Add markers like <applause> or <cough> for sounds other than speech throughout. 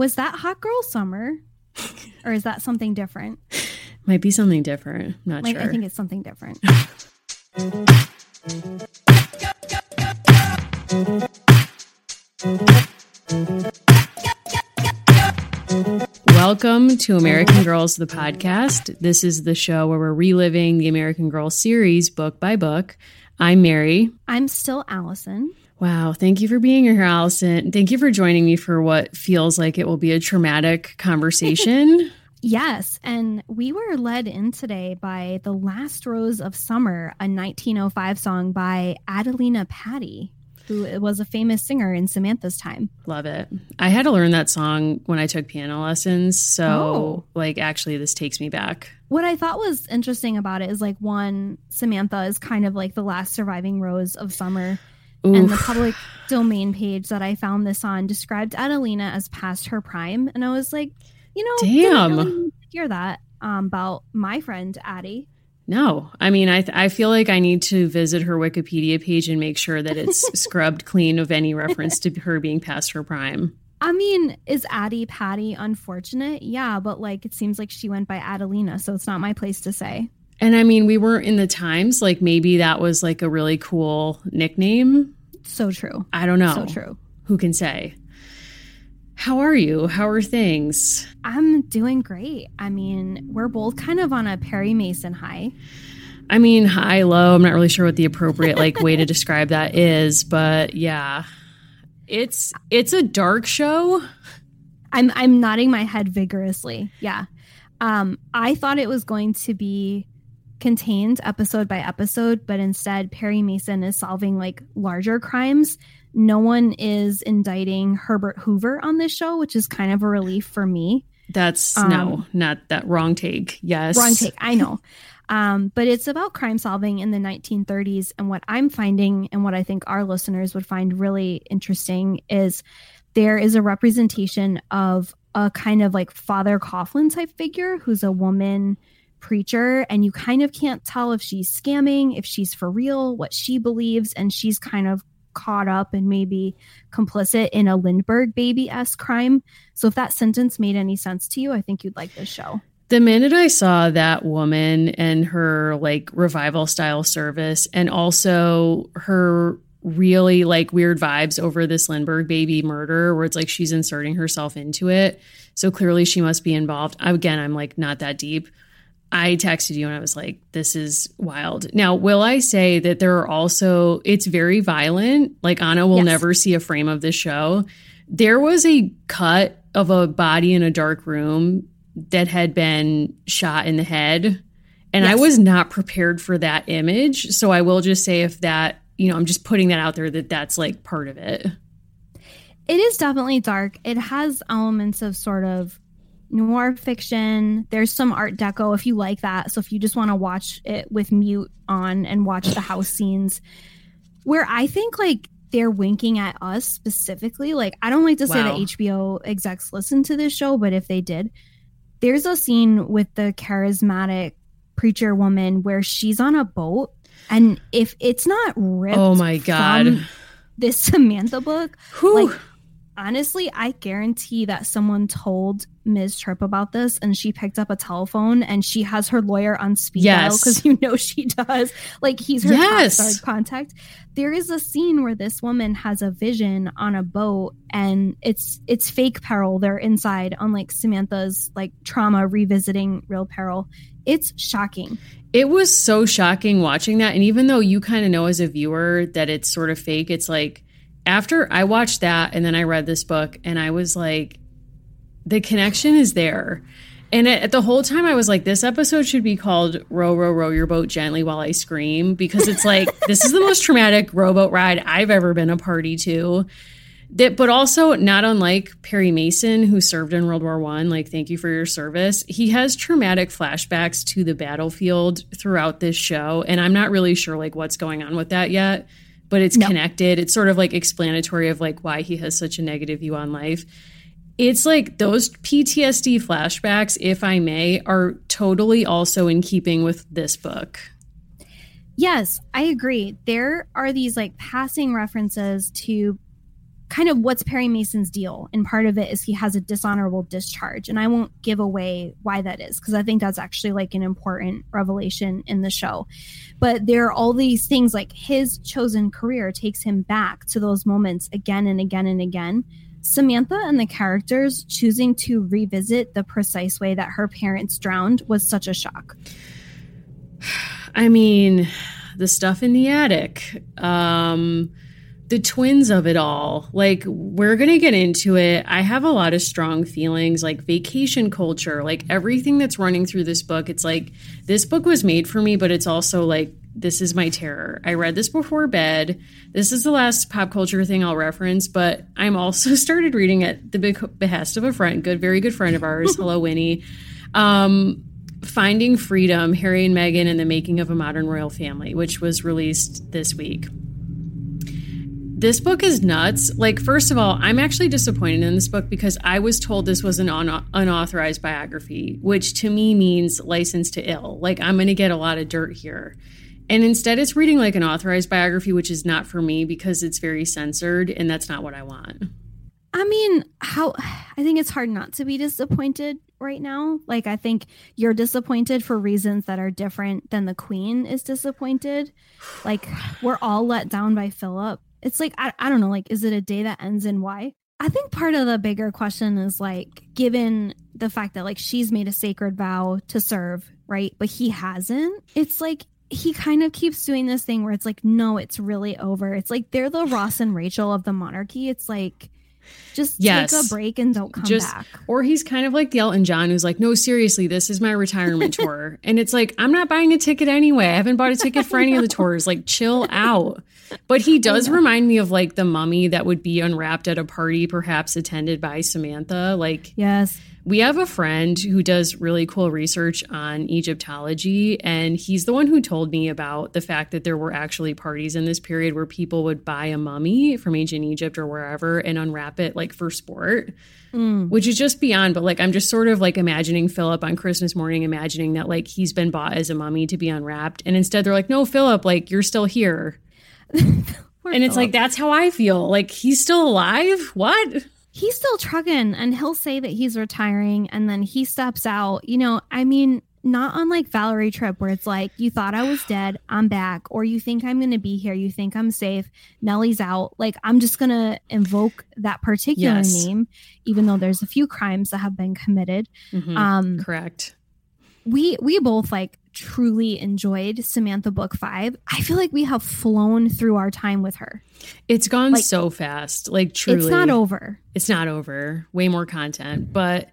Was that Hot Girl Summer? or is that something different? Might be something different. I'm not like, sure. I think it's something different. <laughs> Welcome to American Girls, the podcast. This is the show where we're reliving the American Girl series book by book. I'm Mary. I'm still Allison. Wow. Thank you for being here, Allison. Thank you for joining me for what feels like it will be a traumatic conversation. <laughs> Yes, and we were led in today by The Last Rose of Summer, a 1905 song by Adelina Patti, who was a famous singer in Samantha's time. Love it. I had to learn that song when I took piano lessons. So, Oh. like, actually, this takes me back. What I thought was interesting about it is like one, Samantha is kind of like the last surviving rose of summer. And the public domain page that I found this on described Adelina as past her prime. And I was like, you know, Damn. really hear that um, about my friend Addie. No, I mean, I, th- I feel like I need to visit her Wikipedia page and make sure that it's <laughs> scrubbed clean of any reference to her being past her prime. I mean, is Addie Patti unfortunate? Yeah, but like it seems like she went by Adelina, so it's not my place to say. And I mean, we weren't in the times. Like, maybe that was like a really cool nickname. So true. I don't know. So true. Who can say? How are you? How are things? I'm doing great. I mean, we're both kind of on a Perry Mason high. I mean, high, low. I'm not really sure what the appropriate like way to <laughs> describe that is, but yeah. It's it's a dark show. I'm I'm nodding my head vigorously. Yeah. Um, I thought it was going to be contained episode by episode, but instead Perry Mason is solving like larger crimes. No one is indicting Herbert Hoover on this show, which is kind of a relief for me. That's Um, no, not that wrong take. Yes. Wrong take, I know. <laughs> Um, but it's about crime solving in the 1930s. And what I'm finding, and what I think our listeners would find really interesting, is there is a representation of a kind of like Father Coughlin type figure who's a woman preacher. And you kind of can't tell if she's scamming, if she's for real, what she believes. And she's kind of caught up and maybe complicit in a Lindbergh baby s crime. So if that sentence made any sense to you, I think you'd like this show. The minute I saw that woman and her like revival style service and also her really like weird vibes over this Lindbergh baby murder where it's like she's inserting herself into it. So clearly she must be involved. Again, I'm like not that deep. I texted you and I was like, this is wild. Now, will I say that there are also, it's very violent. Like Anna will Yes. never see a frame of this show. There was a cut of a body in a dark room that had been shot in the head. And I was not prepared for that image. So I will just say if that, you know, I'm just putting that out there that that's like part of it. It is definitely dark. It has elements of sort of noir fiction. There's some art deco if you like that. So if you just want to watch it with mute on and watch the house scenes, where I think like they're winking at us specifically. Like I don't like to say that HBO execs listen to this show, but if they did, there's a scene with the charismatic preacher woman where she's on a boat. And if it's not ripped, Oh my God. this <laughs> Samantha book, Whew. like honestly, I guarantee that someone told Ms. Tripp about this and she picked up a telephone and she has her lawyer on speed dial Yes. because you know she does. Like he's her Yes. contact. There is a scene where this woman has a vision on a boat and it's it's fake peril. They're inside, unlike Samantha's like trauma revisiting real peril. It's shocking. It was so shocking watching that. And even though you kind of know as a viewer that it's sort of fake, it's like after I watched that and then I read this book and I was like, the connection is there. And at the whole time, I was like, this episode should be called Row, Row, Row Your Boat Gently While I Scream because it's like, <laughs> this is the most traumatic rowboat ride I've ever been a party to. That, but also not unlike Perry Mason, who served in World War One. Like, thank you for your service. He has traumatic flashbacks to the battlefield throughout this show, and I'm not really sure like what's going on with that yet. But it's No. connected. It's sort of like explanatory of like why he has such a negative view on life. It's like those PTSD flashbacks, if I may, are totally also in keeping with this book. Yes, I agree. There are these like passing references to kind of what's Perry Mason's deal. And part of it is he has a dishonorable discharge. And I won't give away why that is because I think that's actually like an important revelation in the show. But there are all these things like his chosen career takes him back to those moments again and again and again. Samantha and the characters choosing to revisit the precise way that her parents drowned was such a shock. <sighs> I mean, the stuff in the attic. Um, the twins of it all. Like, we're going to get into it. I have a lot of strong feelings, like vacation culture, like everything that's running through this book. It's like, this book was made for me, but it's also like, this is my terror. I read this before bed. This is the last pop culture thing I'll reference, but I'm also <laughs> started reading at the behest of a friend, good, very good friend of ours. <laughs> Hello, Winnie. Um, Finding Freedom, Harry and Meghan and the Making of a Modern Royal Family, which was released this week this book is nuts. Like, first of all, I'm actually disappointed in this book because I was told this was an un- unauthorized biography, which to me means license to ill. Like, I'm going to get a lot of dirt here. And instead, it's reading like an authorized biography, which is not for me because it's very censored, and that's not what I want. I mean, how I think it's hard not to be disappointed right now. Like, I think you're disappointed for reasons that are different than the queen is disappointed. Like, we're all let down by Philip it's like I, I don't know like is it a day that ends in y? I think part of the bigger question is like given the fact that like she's made a sacred vow to serve right? But he hasn't. It's like he kind of keeps doing this thing where it's like no it's really over. It's like they're the ross and rachel of the monarchy. It's like just yes. take a break and don't come just, back. Or he's kind of like the Elton John who's like, no, seriously, this is my retirement <laughs> tour. And it's like, I'm not buying a ticket anyway. I haven't bought a ticket for any of the <laughs> tours. Like, chill out. But he does remind me of like the mummy that would be unwrapped at a party, perhaps attended by Samantha. Like, yes. We have a friend who does really cool research on Egyptology, and he's the one who told me about the fact that there were actually parties in this period where people would buy a mummy from ancient Egypt or wherever and unwrap it like for sport. Mm. Which is just beyond, but like I'm just sort of like imagining Philip on Christmas morning, imagining that like he's been bought as a mummy to be unwrapped. And instead they're like, no, Philip, like you're still here. <laughs> and it's like, that's how I feel. Like he's still alive? What? He's still trucking and he'll say that he's retiring and then he steps out. You know, I mean, not unlike Valerie Tripp, where it's like, you thought I was dead, I'm back, or you think I'm going to be here, you think I'm safe, Nellie's out. Like, I'm just going to invoke that particular yes. name, even though there's a few crimes that have been committed. Mm-hmm. Um, Correct. We we both like truly enjoyed Samantha Book Five. I feel like we have flown through our time with her. It's gone like, so fast. Like truly. It's not over. It's not over. Way more content. But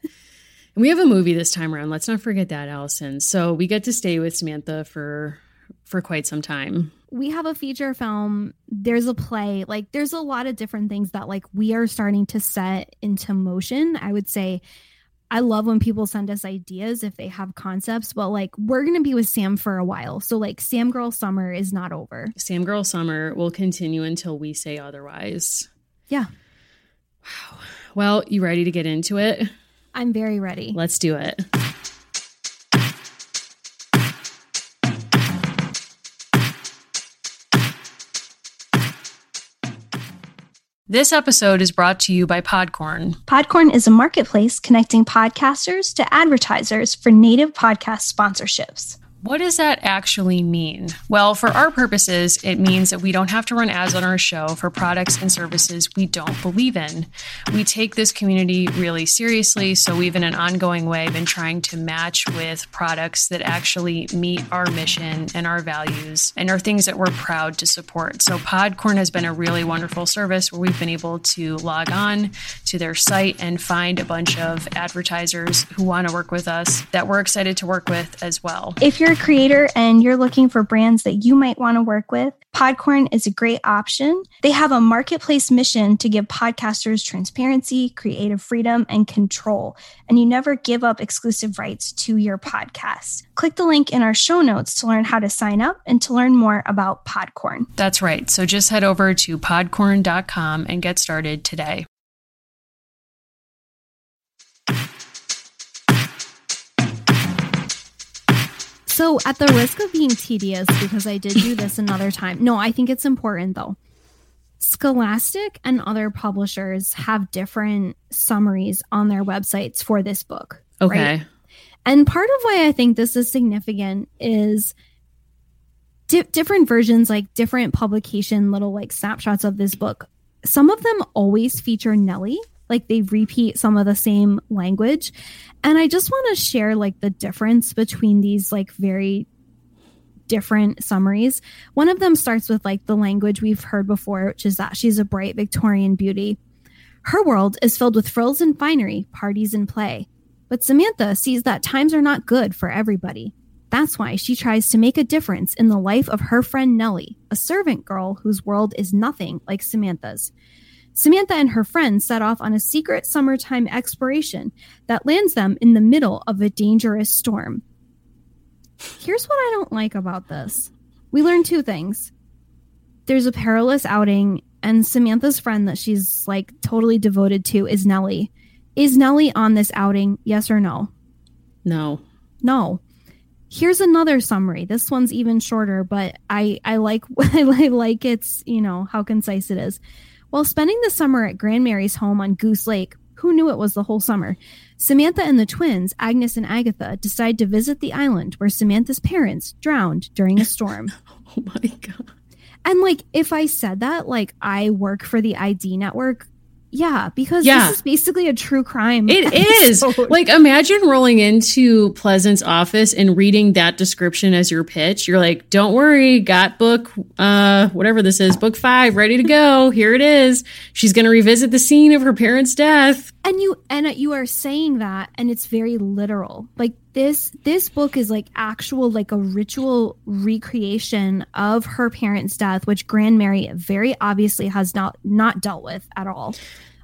we have a movie this time around. Let's not forget that, Allison. So we get to stay with Samantha for for quite some time. We have a feature film, there's a play, like there's a lot of different things that like we are starting to set into motion. I would say I love when people send us ideas if they have concepts, but like we're going to be with Sam for a while. So like Sam Girl Summer is not over. Sam Girl Summer will continue until we say otherwise. Yeah. Wow. Well, you ready to get into it? I'm very ready. Let's do it. This episode is brought to you by Podcorn. Podcorn is a marketplace connecting podcasters to advertisers for native podcast sponsorships. What does that actually mean? Well, for our purposes, it means that we don't have to run ads on our show for products and services we don't believe in. We take this community really seriously, so we've in an ongoing way been trying to match with products that actually meet our mission and our values and are things that we're proud to support. So Podcorn has been a really wonderful service where we've been able to log on to their site and find a bunch of advertisers who want to work with us that we're excited to work with as well. If you're creator and you're looking for brands that you might want to work with, Podcorn is a great option. They have a marketplace mission to give podcasters transparency, creative freedom, and control. And you never give up exclusive rights to your podcast. Click the link in our show notes to learn how to sign up and to learn more about Podcorn. That's right. So just head over to podcorn.com and get started today. So, at the risk of being tedious, because I did do this another time, no, I think it's important though. Scholastic and other publishers have different summaries on their websites for this book. Okay. Right? And part of why I think this is significant is di- different versions, like different publication, little like snapshots of this book. Some of them always feature Nellie, like they repeat some of the same language. And I just want to share like the difference between these like very different summaries. One of them starts with like the language we've heard before, which is that she's a bright Victorian beauty. Her world is filled with frills and finery, parties and play. But Samantha sees that times are not good for everybody. That's why she tries to make a difference in the life of her friend Nellie, a servant girl whose world is nothing like Samantha's. Samantha and her friends set off on a secret summertime exploration that lands them in the middle of a dangerous storm. Here's what I don't like about this we learn two things. There's a perilous outing, and Samantha's friend that she's like totally devoted to is Nellie. Is Nellie on this outing? Yes or no? No. No. Here's another summary. This one's even shorter, but I I like <laughs> I like it's, you know, how concise it is. While spending the summer at Grandmary's home on Goose Lake, who knew it was the whole summer? Samantha and the twins, Agnes and Agatha, decide to visit the island where Samantha's parents drowned during a storm. <laughs> oh my god. And like if I said that like I work for the ID network, yeah, because Yeah. this is basically a true crime. It <laughs> is. episode. Like imagine rolling into Pleasant's office and reading that description as your pitch. You're like, "Don't worry, got book uh whatever this is, book 5 ready to go. Here it is. She's going to revisit the scene of her parents' death." and you and you are saying that and it's very literal like this this book is like actual like a ritual recreation of her parents death which grand mary very obviously has not not dealt with at all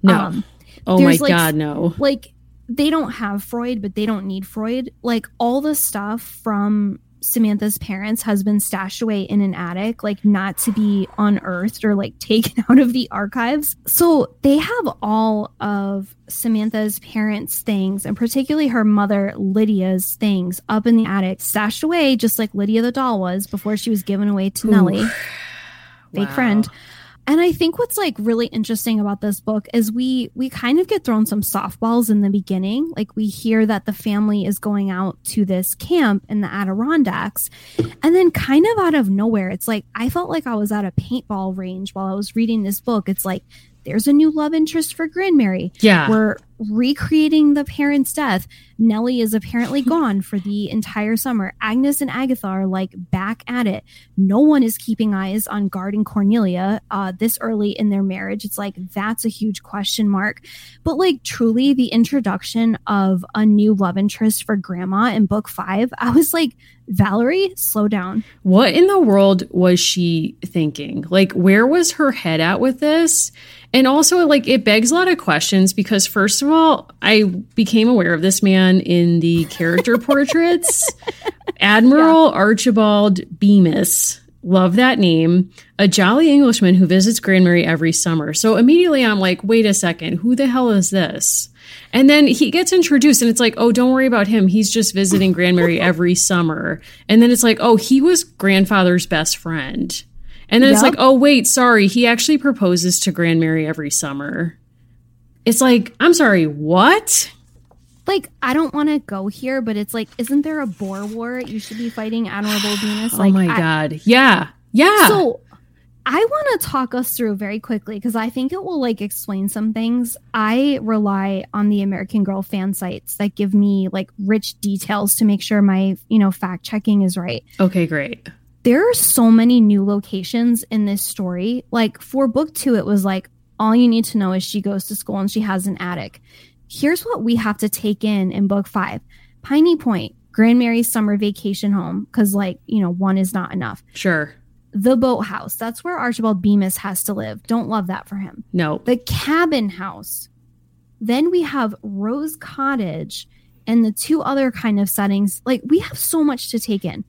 No. Um, oh my like, god, no. like they don't have freud but they don't need freud like all the stuff from samantha's parents has been stashed away in an attic like not to be unearthed or like <laughs> taken out of the archives so they have all of samantha's parents things and particularly her mother lydia's things up in the attic stashed away just like lydia the doll was before she was given away to Ooh. nellie <sighs> fake Wow. friend and i think what's like really interesting about this book is we we kind of get thrown some softballs in the beginning. Like we hear that the family is going out to this camp in the adirondacks. And then kind of out of nowhere it's like i felt like i was at a paintball range while i was reading this book. It's like there's a new love interest for grandmary Yeah. we're recreating the parents' death. Nellie is apparently <laughs> gone for the entire summer. Agnes and Agatha are like back at it. No one is keeping eyes on Guard and Cornelia uh, this early in their marriage. It's like that's a huge question mark. But like truly, the introduction of a new love interest for Grandma in book five, I was like, Valerie, slow down. What in the world was she thinking? Like, where was her head at with this? And also, like, it begs a lot of questions because, first of all, I became aware of this man in the character portraits. <laughs> Admiral Archibald Bemis. Love that name. A jolly Englishman who visits Grand Mary every summer. So immediately I'm like, wait a second, who the hell is this? And then he gets introduced, and it's like, oh, don't worry about him. He's just visiting Grand Mary <laughs> every summer. And then it's like, oh, he was grandfather's best friend. And then it's like, oh, wait, sorry. He actually proposes to Grand Mary every summer. It's like, I'm sorry, what? Like, I don't want to go here, but it's like, isn't there a Boer War you should be fighting Admirable <sighs> Venus? oh my I- God. Yeah. Yeah. So I want to talk us through very quickly because I think it will like explain some things. I rely on the American Girl fan sites that give me like rich details to make sure my, you know, fact checking is right. okay, great. There are so many new locations in this story. Like for book two, it was like all you need to know is she goes to school and she has an attic. Here's what we have to take in in book five Piney Point, Grand Mary's summer vacation home, because like, you know, one is not enough Sure. the boathouse. That's where Archibald Bemis has to live. Don't love that for him. No. The cabin house. Then we have Rose Cottage and the two other kind of settings. Like we have so much to take in.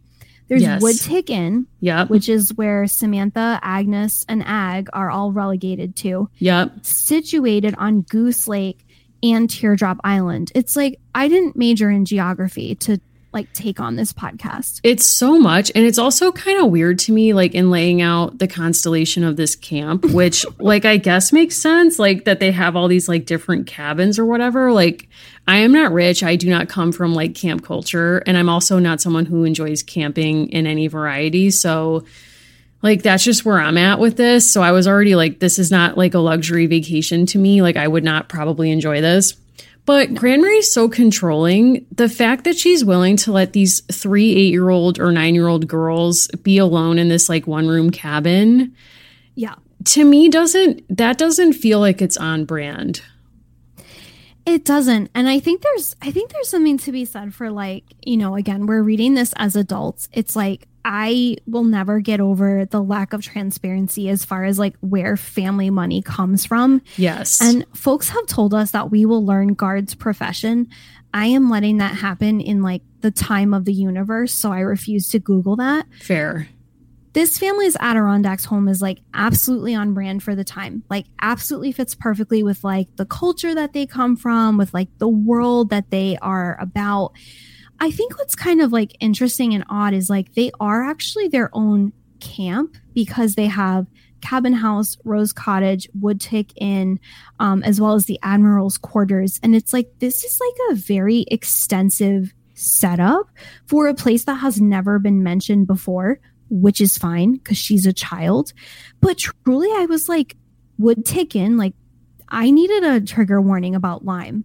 There's Yes. Woodtick Inn, Yep. which is where Samantha, Agnes, and Ag are all relegated to, Yep. situated on Goose Lake and Teardrop Island. It's like I didn't major in geography to like take on this podcast. It's so much. And it's also kind of weird to me, like in laying out the constellation of this camp, <laughs> which, like, I guess makes sense, like that they have all these like different cabins or whatever. Like, I am not rich. I do not come from like camp culture. And I'm also not someone who enjoys camping in any variety. So, like, that's just where I'm at with this. So I was already like, this is not like a luxury vacation to me. Like, I would not probably enjoy this. But Grand Mary's so controlling. The fact that she's willing to let these three eight year old or nine year old girls be alone in this like one room cabin. Yeah. To me, doesn't that doesn't feel like it's on brand. It doesn't. And I think there's I think there's something to be said for like, you know, again, we're reading this as adults. It's like I will never get over the lack of transparency as far as like where family money comes from. Yes. And folks have told us that we will learn guard's profession. I am letting that happen in like the time of the universe, so I refuse to Google that. Fair. This family's Adirondacks home is like absolutely on brand for the time. Like absolutely fits perfectly with like the culture that they come from, with like the world that they are about. I think what's kind of like interesting and odd is like they are actually their own camp because they have cabin house, rose cottage, wood tick inn, um, as well as the admiral's quarters. And it's like this is like a very extensive setup for a place that has never been mentioned before, which is fine because she's a child. But truly, I was like, wood tick inn, like I needed a trigger warning about Lyme.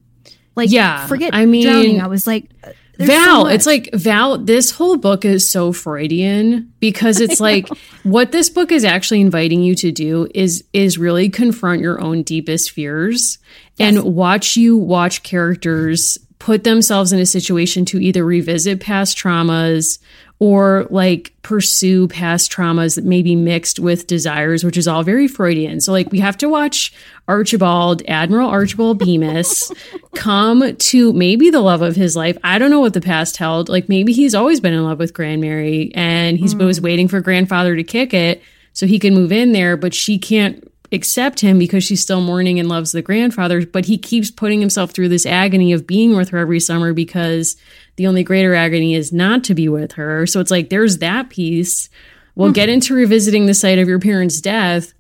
Like, Yeah, forget I mean- drowning. I was like, uh, so Val, it's like Val, this whole book is so Freudian because <laughs> it's like what this book is actually inviting you to do is is really confront your own deepest fears Yes. and watch you watch characters put themselves in a situation to either revisit past traumas or like pursue past traumas that may be mixed with desires, which is all very Freudian. So, like, we have to watch Archibald, Admiral Archibald Bemis, <laughs> come to maybe the love of his life. I don't know what the past held. Like, maybe he's always been in love with Grand Mary and he's hmm. was waiting for grandfather to kick it so he can move in there, but she can't accept him because she's still mourning and loves the grandfather, but he keeps putting himself through this agony of being with her every summer because the only greater agony is not to be with her. So it's like there's that piece. We'll get hmm. into revisiting the site of your parents' death.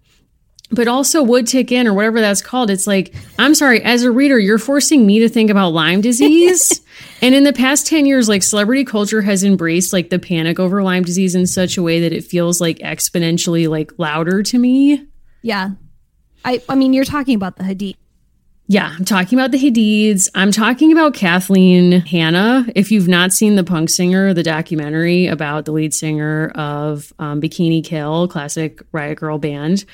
But also wood tick inn or whatever that's called. It's like, I'm sorry, as a reader, you're forcing me to think about Lyme disease. <laughs> and in the past 10 years, like celebrity culture has embraced like the panic over Lyme disease in such a way that it feels like exponentially like louder to me. Yeah. I I mean, you're talking about the Hadid. Yeah, I'm talking about the Hadids. I'm talking about Kathleen Hanna. If you've not seen The Punk Singer, the documentary about the lead singer of um, Bikini Kill, classic Riot Grrrl band,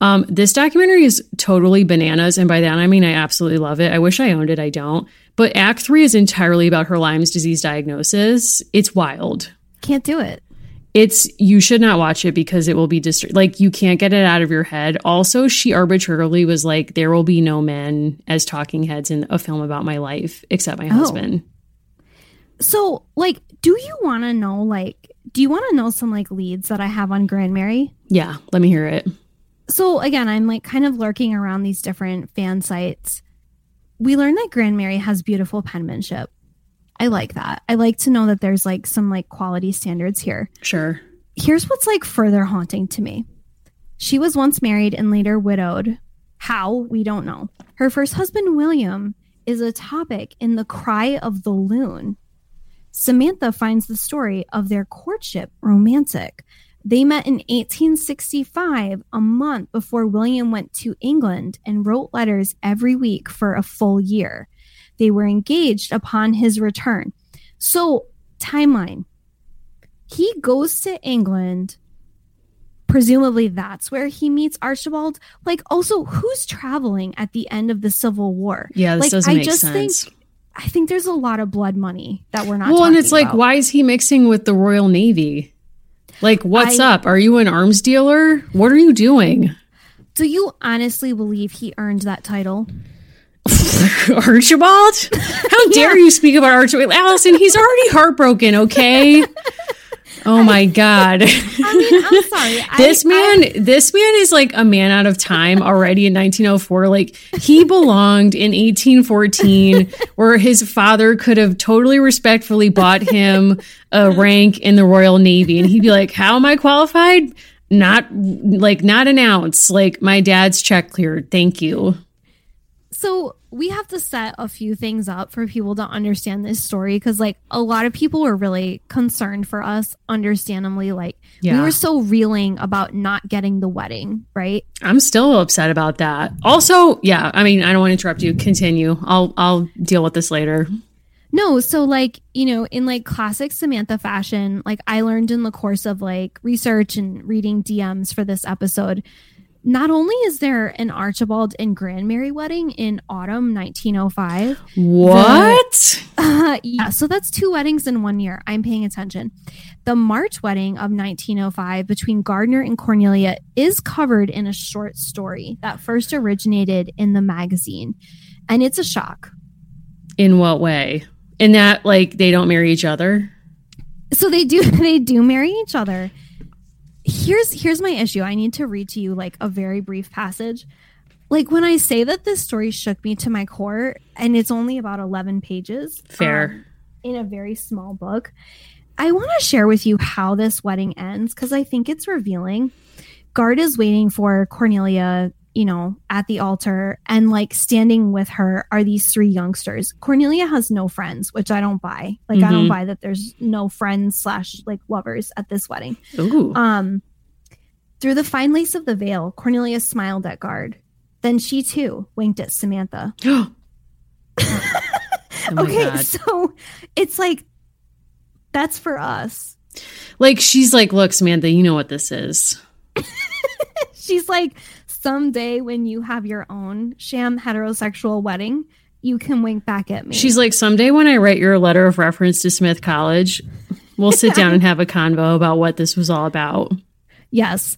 um, this documentary is totally bananas. And by that, I mean, I absolutely love it. I wish I owned it. I don't. But Act Three is entirely about her Lyme's disease diagnosis. It's wild Can't do it. It's you should not watch it because it will be dist- like you can't get it out of your head. Also, she arbitrarily was like, "There will be no men as talking heads in a film about my life except my Oh. husband." So, like, do you want to know like do you want to know some like leads that I have on Grand Mary? Yeah, let me hear it. So, again, I'm like kind of lurking around these different fan sites. We learned that Grand Mary has beautiful penmanship. I like that. I like to know that there's like some like quality standards here. Sure. Here's what's like further haunting to me. She was once married and later widowed. How? We don't know. Her first husband, William, is a topic in The Cry of the Loon. Samantha finds the story of their courtship romantic. They met in 1865, a month before William went to England and wrote letters every week for a full year. They were engaged upon his return. So, timeline. He goes to England. Presumably, that's where he meets Archibald. Like, also, who's traveling at the end of the Civil War? Yeah, this Like, doesn't I make just sense. think I think there's a lot of blood money that we're not. well, and it's like, why is he mixing with the Royal Navy? Like, what's I- up? Are you an arms dealer? What are you doing? Do you honestly believe he earned that title? <laughs> Archibald? How dare you speak about Archibald? Allison, he's already heartbroken, okay? Oh my god. I mean, I'm sorry. <laughs> this I, man I, this man is like a man out of time already in 1904 like he belonged in 1814 where his father could have totally respectfully bought him a rank in the royal navy and he'd be like how am i qualified not like not an ounce like my dad's check cleared thank you so we have to set a few things up for people to understand this story because like a lot of people were really concerned for us understandably like Yeah. we were so reeling about not getting the wedding right? I'm still upset about that. Also yeah i mean i don't want to interrupt you. Continue. I'll i'll deal with this later. No so like you know in like classic samantha fashion like i learned in the course of like research and reading dms for this episode not only is there an archibald and grandmary wedding in autumn 1905 what Uh, yeah, so that's two weddings in one year. I'm paying attention. The March wedding of 1905 between Gardner and Cornelia is covered in a short story that first originated in the magazine. And it's a shock. in what way in that like they don't marry each other So they do <laughs> they do marry each other. Here's here's my issue. I need to read to you like a very brief passage. Like when I say that this story shook me to my core and it's only about 11 pages. Fair. um, in a very small book. I want to share with you how this wedding ends because I think it's revealing. Guard is waiting for Cornelia, you know, at the altar, and like standing with her are these three youngsters. Cornelia has no friends, which I don't buy. Like, I don't Mhm. buy that there's no friends slash like lovers at this wedding. Ooh. Um, through the fine lace of the veil, Cornelia smiled at Guard. Then she too winked at Samantha. <gasps> <gasps> oh okay, god. so it's like that's for us. Like she's like, look, Samantha, you know what this is. <laughs> She's like, someday when you have your own sham heterosexual wedding, you can wink back at me. She's like, someday when I write your letter of reference to Smith College, we'll sit down and have a convo about what this was all about. yes.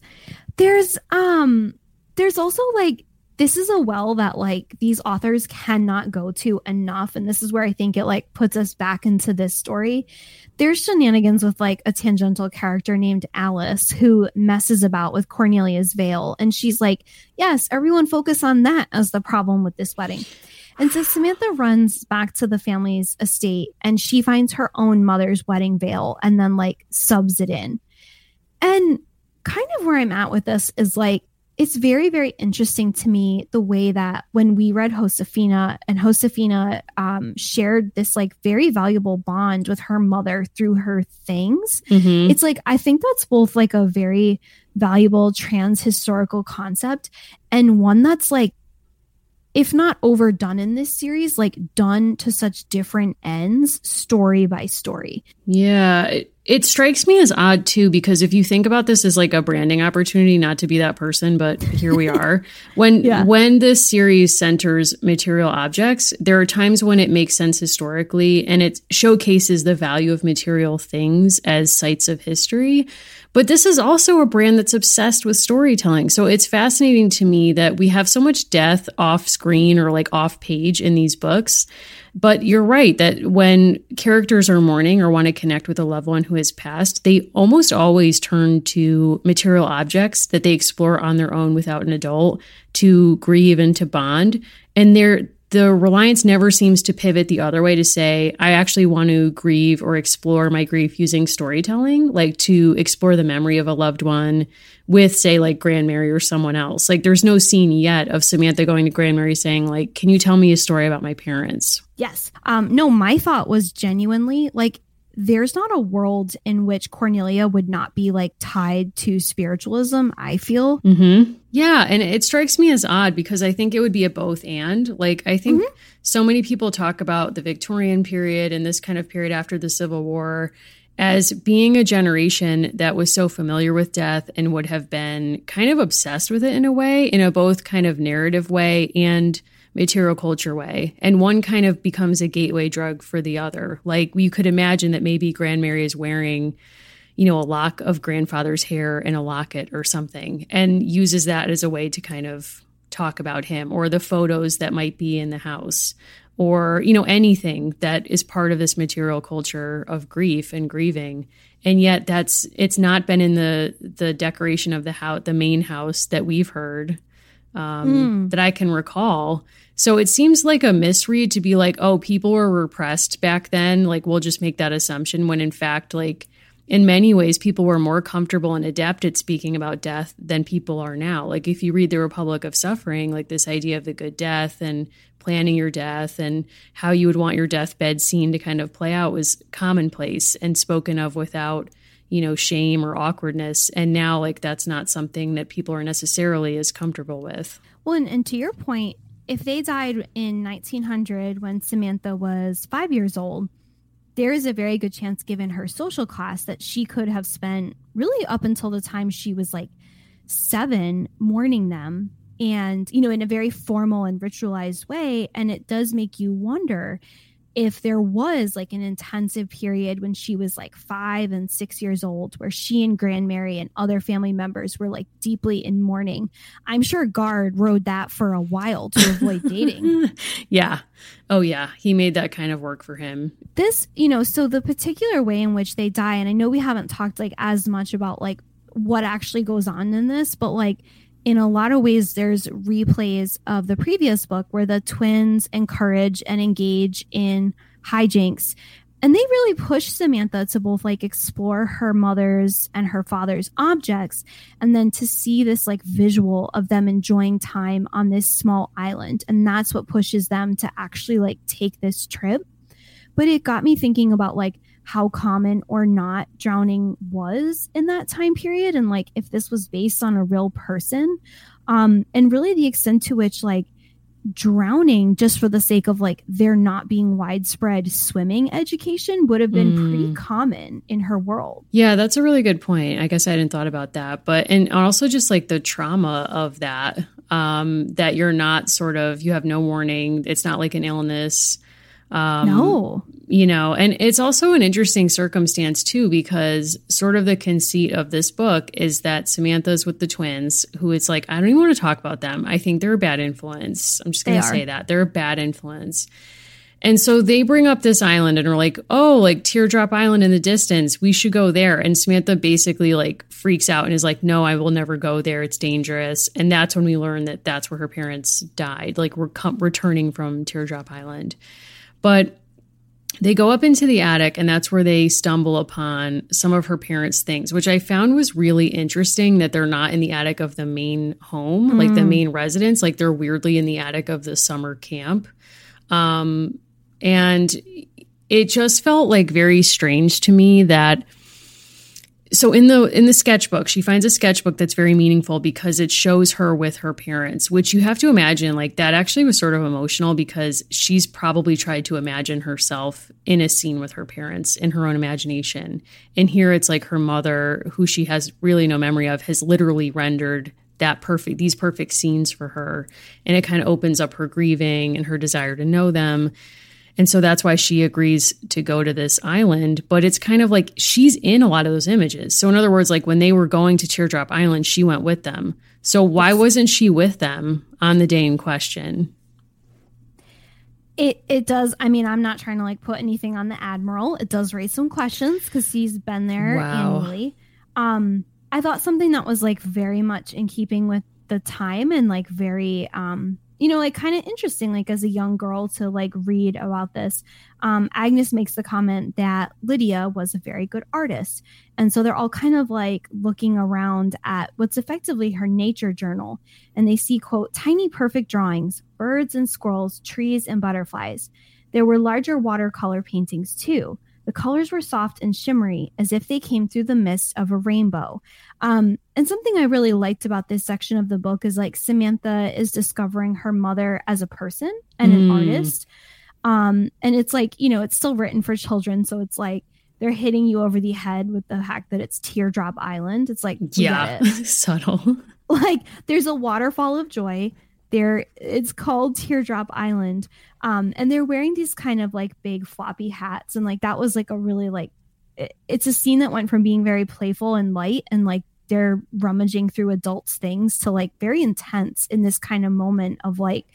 There's um there's also like this is a well that like these authors cannot go to enough and this is where I think it like puts us back into this story. There's shenanigans with like a tangential character named Alice who messes about with Cornelia's veil and she's like, "Yes, everyone focus on that as the problem with this wedding." And so Samantha runs back to the family's estate and she finds her own mother's wedding veil and then like subs it in. And kind of where I'm at with this is like, it's very, very interesting to me the way that when we read Josefina and Josefina um, shared this like very valuable bond with her mother through her things, Mhm. it's like I think that's both like a very valuable trans historical concept and one that's like if not overdone in this series, like done to such different ends, story by story. Yeah, it, it strikes me as odd too because if you think about this as like a branding opportunity, not to be that person, but here we <laughs> are. When Yeah. when this series centers material objects, there are times when it makes sense historically and it showcases the value of material things as sites of history. But this is also a brand that's obsessed with storytelling. So it's fascinating to me that we have so much death off screen or like off page in these books. But you're right that when characters are mourning or want to connect with a loved one who has passed, they almost always turn to material objects that they explore on their own without an adult to grieve and to bond. And they're the reliance never seems to pivot the other way to say, I actually want to grieve or explore my grief using storytelling, like to explore the memory of a loved one with, say, like Grand Mary or someone else. Like, there's no scene yet of Samantha going to Grand Mary saying, like, Can you tell me a story about my parents? Yes. Um, no, my thought was genuinely like there's not a world in which Cornelia would not be like tied to spiritualism, I feel. Mm-hmm. Yeah, and it strikes me as odd because I think it would be a both and. Like, I think so many people talk about the Victorian period and this kind of period after the Civil War as being a generation that was so familiar with death and would have been kind of obsessed with it in a way, in a both kind of narrative way and material culture way. And one kind of becomes a gateway drug for the other. Like, you could imagine that maybe Grand Mary is wearing you know, a lock of grandfather's hair and a locket or something, and uses that as a way to kind of talk about him or the photos that might be in the house. or you know anything that is part of this material culture of grief and grieving and yet that's it's not been in the the decoration of the house the main house that we've heard um, mm. that i can recall so it seems like a misread to be like oh people were repressed back then like we'll just make that assumption when in fact like in many ways, people were more comfortable and adept at speaking about death than people are now. Like, if you read The Republic of Suffering, like this idea of the good death and planning your death and how you would want your deathbed scene to kind of play out was commonplace and spoken of without, you know, shame or awkwardness. And now, like, that's not something that people are necessarily as comfortable with. Well, and, and to your point, if they died in 1900 when Samantha was five years old, there is a very good chance, given her social class, that she could have spent really up until the time she was like seven mourning them and, you know, in a very formal and ritualized way. And it does make you wonder if there was like an intensive period when she was like five and six years old where she and grandmary and other family members were like deeply in mourning i'm sure guard rode that for a while to avoid <laughs> dating. Yeah. Oh yeah. He made that kind of work for him. This you know so the particular way in which they die and i know we haven't talked like as much about like what actually goes on in this but like in a lot of ways, there's replays of the previous book where the twins encourage and engage in hijinks. And they really push Samantha to both like explore her mother's and her father's objects and then to see this like visual of them enjoying time on this small island. And that's what pushes them to actually like take this trip. But it got me thinking about like, how common or not drowning was in that time period and like if this was based on a real person um and really the extent to which like drowning just for the sake of like there not being widespread swimming education would have been mm. pretty common in her world. Yeah, that's a really good point. I guess I hadn't thought about that. But and also just like the trauma of that um that you're not sort of you have no warning. It's not like an illness. Um, no. You know, and it's also an interesting circumstance too, because sort of the conceit of this book is that Samantha's with the twins, who it's like, I don't even want to talk about them. I think they're a bad influence. I'm just going to say that. They're a bad influence. And so they bring up this island and are like, oh, like Teardrop Island in the distance. We should go there. And Samantha basically like freaks out and is like, no, I will never go there. It's dangerous. And that's when we learn that that's where her parents died, like we're com- returning from Teardrop Island. But they go up into the attic, and that's where they stumble upon some of her parents' things, which I found was really interesting that they're not in the attic of the main home, mm. like the mm. main residence. Like they're weirdly in the attic of the summer camp. Um, and it just felt like very strange to me that so in the in the sketchbook she finds a sketchbook that's very meaningful because it shows her with her parents which you have to imagine like that actually was sort of emotional because she's probably tried to imagine herself in a scene with her parents in her own imagination. And here it's like her mother who she has really no memory of has literally rendered that perfect these perfect scenes for her. And it kind of opens up her grieving and her desire to know them and so that's why she agrees to go to this island. But it's kind of like she's in a lot of those images. So, in other words, like when they were going to Teardrop Island, she went with them. So, why wasn't she with them on the day in question? It it does. I mean, I'm not trying to like put anything on the admiral. It does raise some questions because he's been there wow. annually. Um, I thought something that was like very much in keeping with the time and like very um you know, like kind of interesting, like as a young girl to like read about this. Um, Agnes makes the comment that Lydia was a very good artist. And so they're all kind of like looking around at what's effectively her nature journal. And they see, quote, tiny perfect drawings, birds and squirrels, trees and butterflies. There were larger watercolor paintings too. The colors were soft and shimmery, as if they came through the mist of a rainbow. Um, and something I really liked about this section of the book is like Samantha is discovering her mother as a person and mm. an artist. Um, and it's like, you know, it's still written for children. So it's like they're hitting you over the head with the fact that it's Teardrop Island. It's like, yeah, it. <laughs> subtle. Like there's a waterfall of joy it's called Teardrop Island. Um, and they're wearing these kind of like big floppy hats, and like that was like a really like it, it's a scene that went from being very playful and light and like they're rummaging through adults' things to like very intense in this kind of moment of like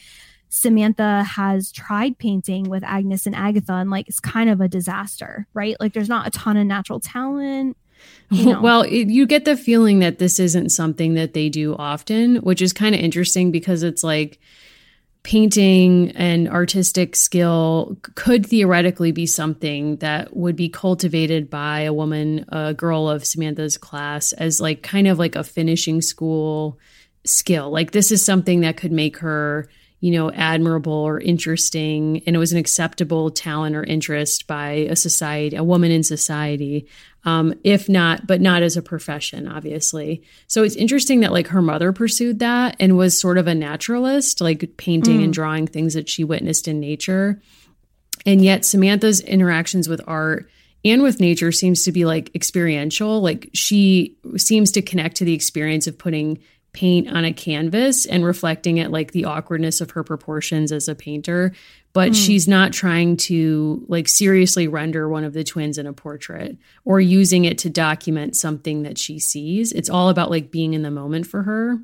Samantha has tried painting with Agnes and Agatha, and like it's kind of a disaster, right? Like there's not a ton of natural talent. <laughs> You know. Well, it, you get the feeling that this isn't something that they do often, which is kind of interesting because it's like painting and artistic skill could theoretically be something that would be cultivated by a woman, a girl of Samantha's class, as like kind of like a finishing school skill. Like this is something that could make her you know, admirable or interesting, and it was an acceptable talent or interest by a society, a woman in society, um, if not, but not as a profession, obviously. So it's interesting that like her mother pursued that and was sort of a naturalist, like painting mm. and drawing things that she witnessed in nature. And yet Samantha's interactions with art and with nature seems to be like experiential. Like she seems to connect to the experience of putting paint on a canvas and reflecting it like the awkwardness of her proportions as a painter but mm. she's not trying to like seriously render one of the twins in a portrait or using it to document something that she sees it's all about like being in the moment for her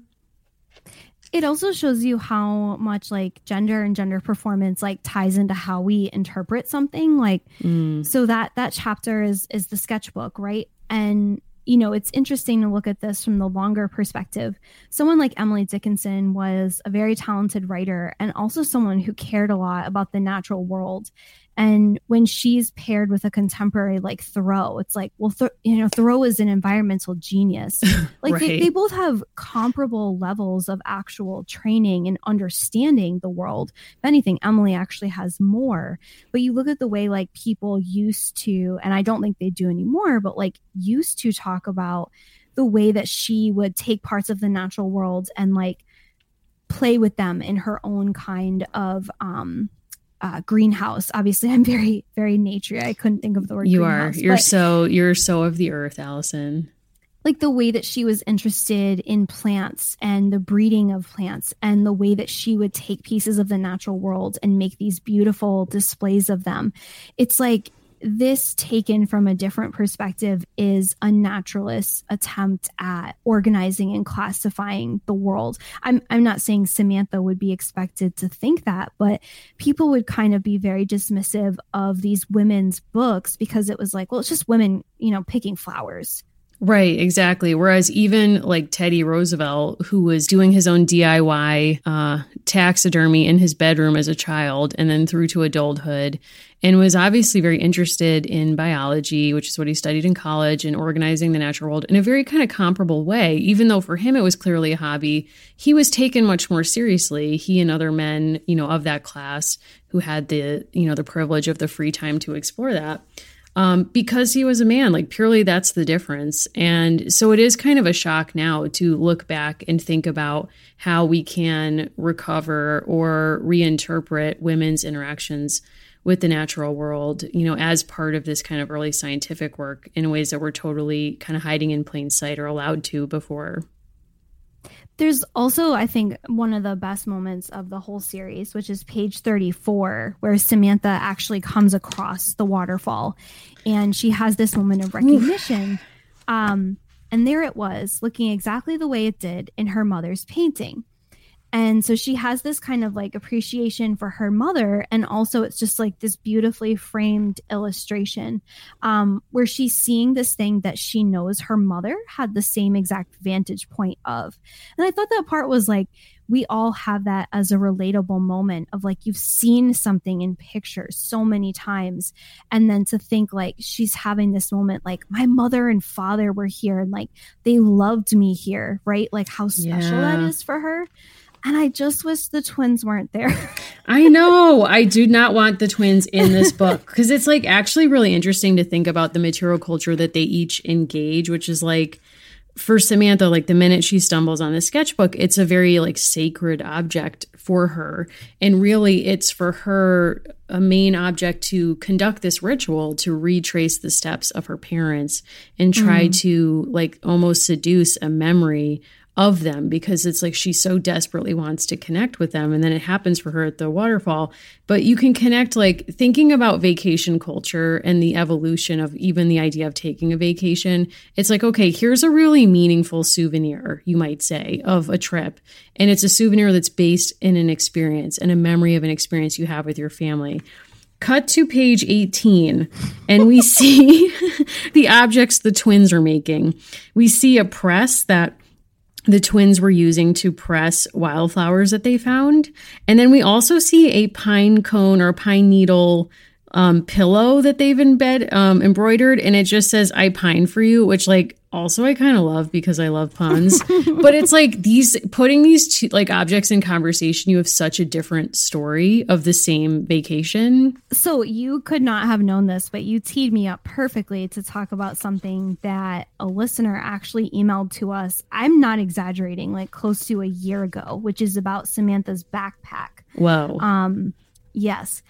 it also shows you how much like gender and gender performance like ties into how we interpret something like mm. so that that chapter is is the sketchbook right and you know, it's interesting to look at this from the longer perspective. Someone like Emily Dickinson was a very talented writer and also someone who cared a lot about the natural world and when she's paired with a contemporary like Thoreau, it's like, well, Th- you know, Thoreau is an environmental genius. <laughs> Like right. they, they both have comparable levels of actual training and understanding the world. If anything, Emily actually has more. But you look at the way like people used to, and I don't think they do anymore, but like used to talk about the way that she would take parts of the natural world and like play with them in her own kind of um uh, greenhouse. Obviously, I'm very, very nature. I couldn't think of the word. You are. You're so. You're so of the earth, Allison. Like the way that she was interested in plants and the breeding of plants, and the way that she would take pieces of the natural world and make these beautiful displays of them. It's like this taken from a different perspective is a naturalist attempt at organizing and classifying the world. I'm I'm not saying Samantha would be expected to think that, but people would kind of be very dismissive of these women's books because it was like, well, it's just women, you know, picking flowers. Right, exactly. Whereas even like Teddy Roosevelt, who was doing his own DIY uh, taxidermy in his bedroom as a child and then through to adulthood, and was obviously very interested in biology, which is what he studied in college, and organizing the natural world in a very kind of comparable way. Even though for him it was clearly a hobby, he was taken much more seriously. He and other men, you know, of that class who had the, you know, the privilege of the free time to explore that um, because he was a man. Like, purely that's the difference. And so it is kind of a shock now to look back and think about how we can recover or reinterpret women's interactions with the natural world, you know, as part of this kind of early scientific work in ways that we're totally kind of hiding in plain sight or allowed to before. There's also, I think, one of the best moments of the whole series, which is page 34, where Samantha actually comes across the waterfall and she has this moment of recognition. Um, and there it was, looking exactly the way it did in her mother's painting. And so she has this kind of like appreciation for her mother. And also, it's just like this beautifully framed illustration um, where she's seeing this thing that she knows her mother had the same exact vantage point of. And I thought that part was like, we all have that as a relatable moment of like you've seen something in pictures so many times and then to think like she's having this moment like my mother and father were here and like they loved me here right like how special yeah. that is for her and I just wish the twins weren't there. <laughs> I know. I do not want the twins in this book because it's like actually really interesting to think about the material culture that they each engage, which is like for Samantha, like the minute she stumbles on the sketchbook, it's a very like sacred object for her. And really, it's for her a main object to conduct this ritual to retrace the steps of her parents and try mm. to like almost seduce a memory of them because it's like she so desperately wants to connect with them. And then it happens for her at the waterfall. But you can connect like thinking about vacation culture and the evolution of even the idea of taking a vacation it's like okay here's a really meaningful souvenir you might say of a trip. And it's a souvenir that's based in an experience and a memory of an experience you have with your family. Cut to page 18 and we <laughs> see <laughs> the objects the twins are making. We see a press that the twins were using to press wildflowers that they found. And then we also see a pine cone or pine needle um, pillow that they've embed um, embroidered, and it just says "I pine for you," which like also I kind of love because I love puns. <laughs> but it's like these putting these two like objects in conversation, you have such a different story of the same vacation. So you could not have known this, but you teed me up perfectly to talk about something that a listener actually emailed to us. I'm not exaggerating, like close to a year ago, which is about Samantha's backpack. Whoa. Um, yes.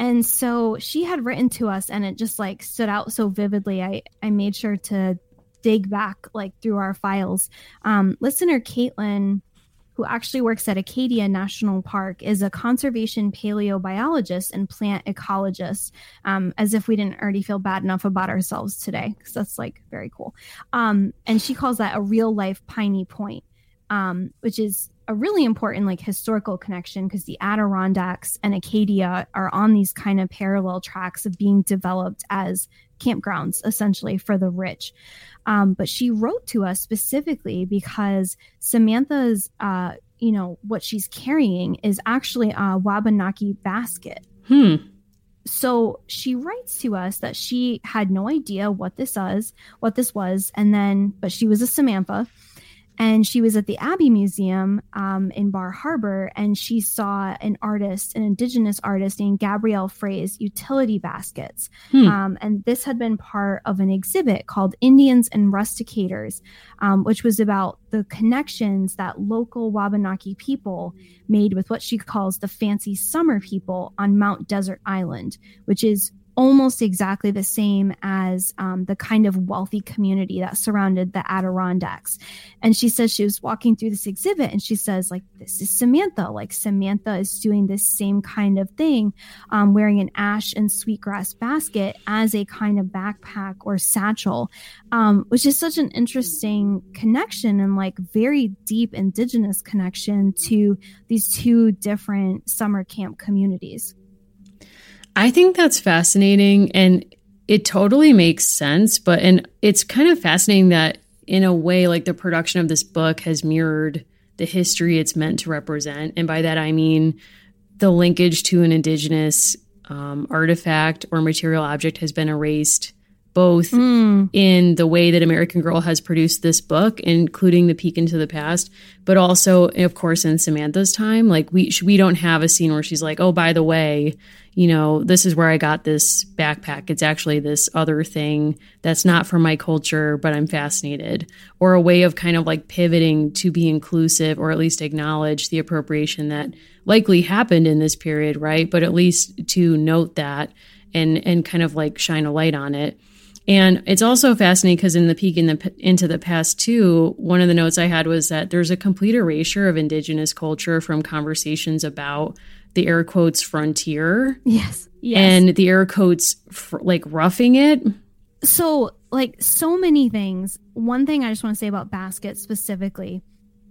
And so she had written to us and it just like stood out so vividly. I, I made sure to dig back like through our files. Um, listener Caitlin, who actually works at Acadia National Park, is a conservation paleobiologist and plant ecologist. Um, as if we didn't already feel bad enough about ourselves today, because that's like very cool. Um, and she calls that a real life piney point, um, which is a really important like historical connection because the Adirondacks and Acadia are on these kind of parallel tracks of being developed as campgrounds essentially for the rich. Um, but she wrote to us specifically because Samantha's, uh, you know, what she's carrying is actually a Wabanaki basket. Hmm. So she writes to us that she had no idea what this was, what this was, and then, but she was a Samantha and she was at the Abbe Museum um, in Bar Harbor, and she saw an artist, an indigenous artist named Gabrielle Frey's utility baskets. Hmm. Um, and this had been part of an exhibit called Indians and Rusticators, um, which was about the connections that local Wabanaki people made with what she calls the fancy summer people on Mount Desert Island, which is almost exactly the same as um, the kind of wealthy community that surrounded the Adirondacks. And she says she was walking through this exhibit and she says, like, this is Samantha. Like, Samantha is doing this same kind of thing, um, wearing an ash and sweetgrass basket as a kind of backpack or satchel, um, which is such an interesting connection and like very deep indigenous connection to these two different summer camp communities. I think that's fascinating and it totally makes sense. But, and it's kind of fascinating that in a way, like the production of this book has mirrored the history it's meant to represent. And by that, I mean the linkage to an indigenous um, artifact or material object has been erased both mm. in the way that American Girl has produced this book, including the peek into the past, but also, of course, in Samantha's time. Like we we don't have a scene where she's like, "Oh, by the way, you know, this is where I got this backpack. It's actually this other thing that's not from my culture, but I'm fascinated." Or a way of kind of like pivoting to be inclusive, or at least acknowledge the appropriation that likely happened in this period, right? But at least to note that and and kind of like shine a light on it and it's also fascinating because in the peek in the, into the past too, one of the notes I had was that there's a complete erasure of indigenous culture from conversations about the air quotes frontier. Yes. Yes. And the air quotes fr- like roughing it. So, like so many things. One thing I just want to say about baskets specifically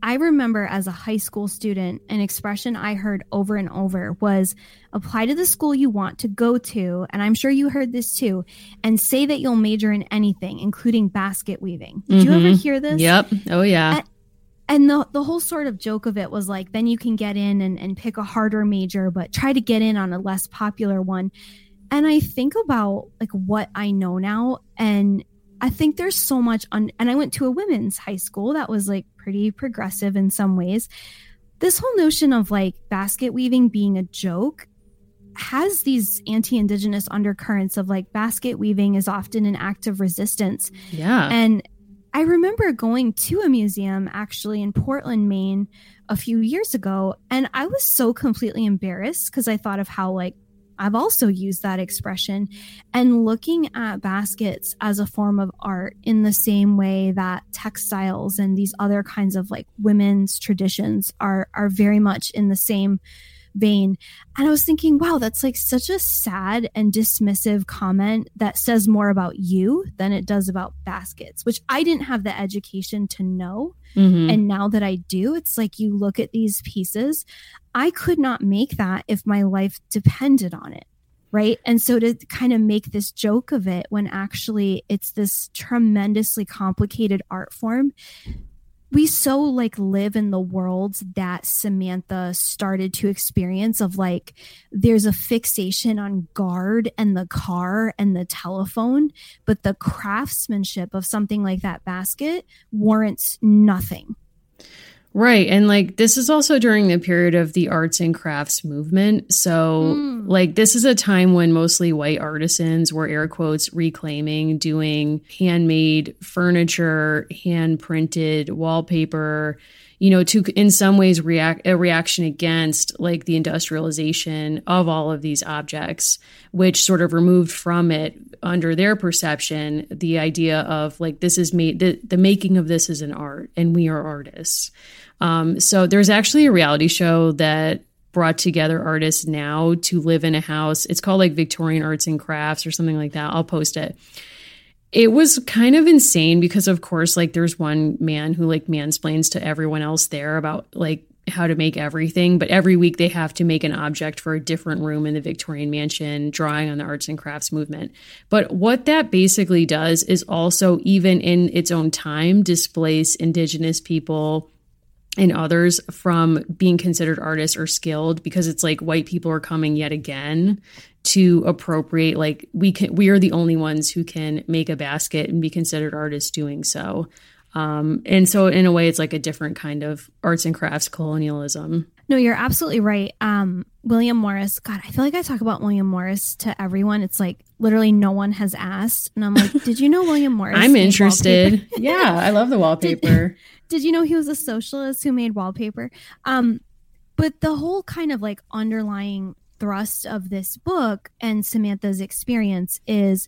I remember as a high school student, an expression I heard over and over was apply to the school you want to go to. And I'm sure you heard this too, and say that you'll major in anything, including basket weaving. Did mm-hmm. you ever mm-hmm. hear this? Yep. Oh, yeah. And, and the, the whole sort of joke of it was like, then you can get in and, and pick a harder major, but try to get in on a less popular one. And I think about like what I know now and I think there's so much on, and I went to a women's high school that was like pretty progressive in some ways. This whole notion of like basket weaving being a joke has these anti-indigenous undercurrents of like basket weaving is often an act of resistance. Yeah. And I remember going to a museum actually in Portland, Maine a few years ago and I was so completely embarrassed because I thought of how like I've also used that expression. And looking at baskets as a form of art in the same way that textiles and these other kinds of like women's traditions are are very much in the same vein. And I was thinking, wow, that's like such a sad and dismissive comment that says more about you than it does about baskets, which I didn't have the education to know. Mm-hmm. And now that I do, it's like you look at these pieces. I could not make that if my life depended on it. Right. And so to kind of make this joke of it when actually it's this tremendously complicated art form we so like live in the world that Samantha started to experience of like there's a fixation on guard and the car and the telephone, but the craftsmanship of something like that basket warrants nothing. Right. And like this is also during the period of the arts and crafts movement. So, mm. like, this is a time when mostly white artisans were air quotes reclaiming doing handmade furniture, hand printed wallpaper, you know, to in some ways react a reaction against like the industrialization of all of these objects, which sort of removed from it under their perception the idea of like this is made the, the making of this is an art and we are artists um, so there's actually a reality show that brought together artists now to live in a house. It's called like victorian arts and crafts or something like that. I'll post it. It was kind of insane because of course like there's one man who like mansplains to everyone else there about like how to make everything, but every week they have to make an object for a different room in the Victorian mansion, drawing on the arts and crafts movement. But what that basically does is also, even in its own time, displace Indigenous people and others from being considered artists or skilled because it's like white people are coming yet again to appropriate like we can we are the only ones who can make a basket and be considered artists doing so um, and so, in a way, it's like a different kind of arts and crafts colonialism. No, you're absolutely right. Um, William Morris, God, I feel like I talk about William Morris to everyone. It's like literally no one has asked. And I'm like, did you know William <laughs> Morris? I'm interested. <laughs> yeah, I love the wallpaper. Did, <laughs> did, you know he was a socialist who made wallpaper? Um, but the whole kind of like underlying thrust of this book and Samantha's experience is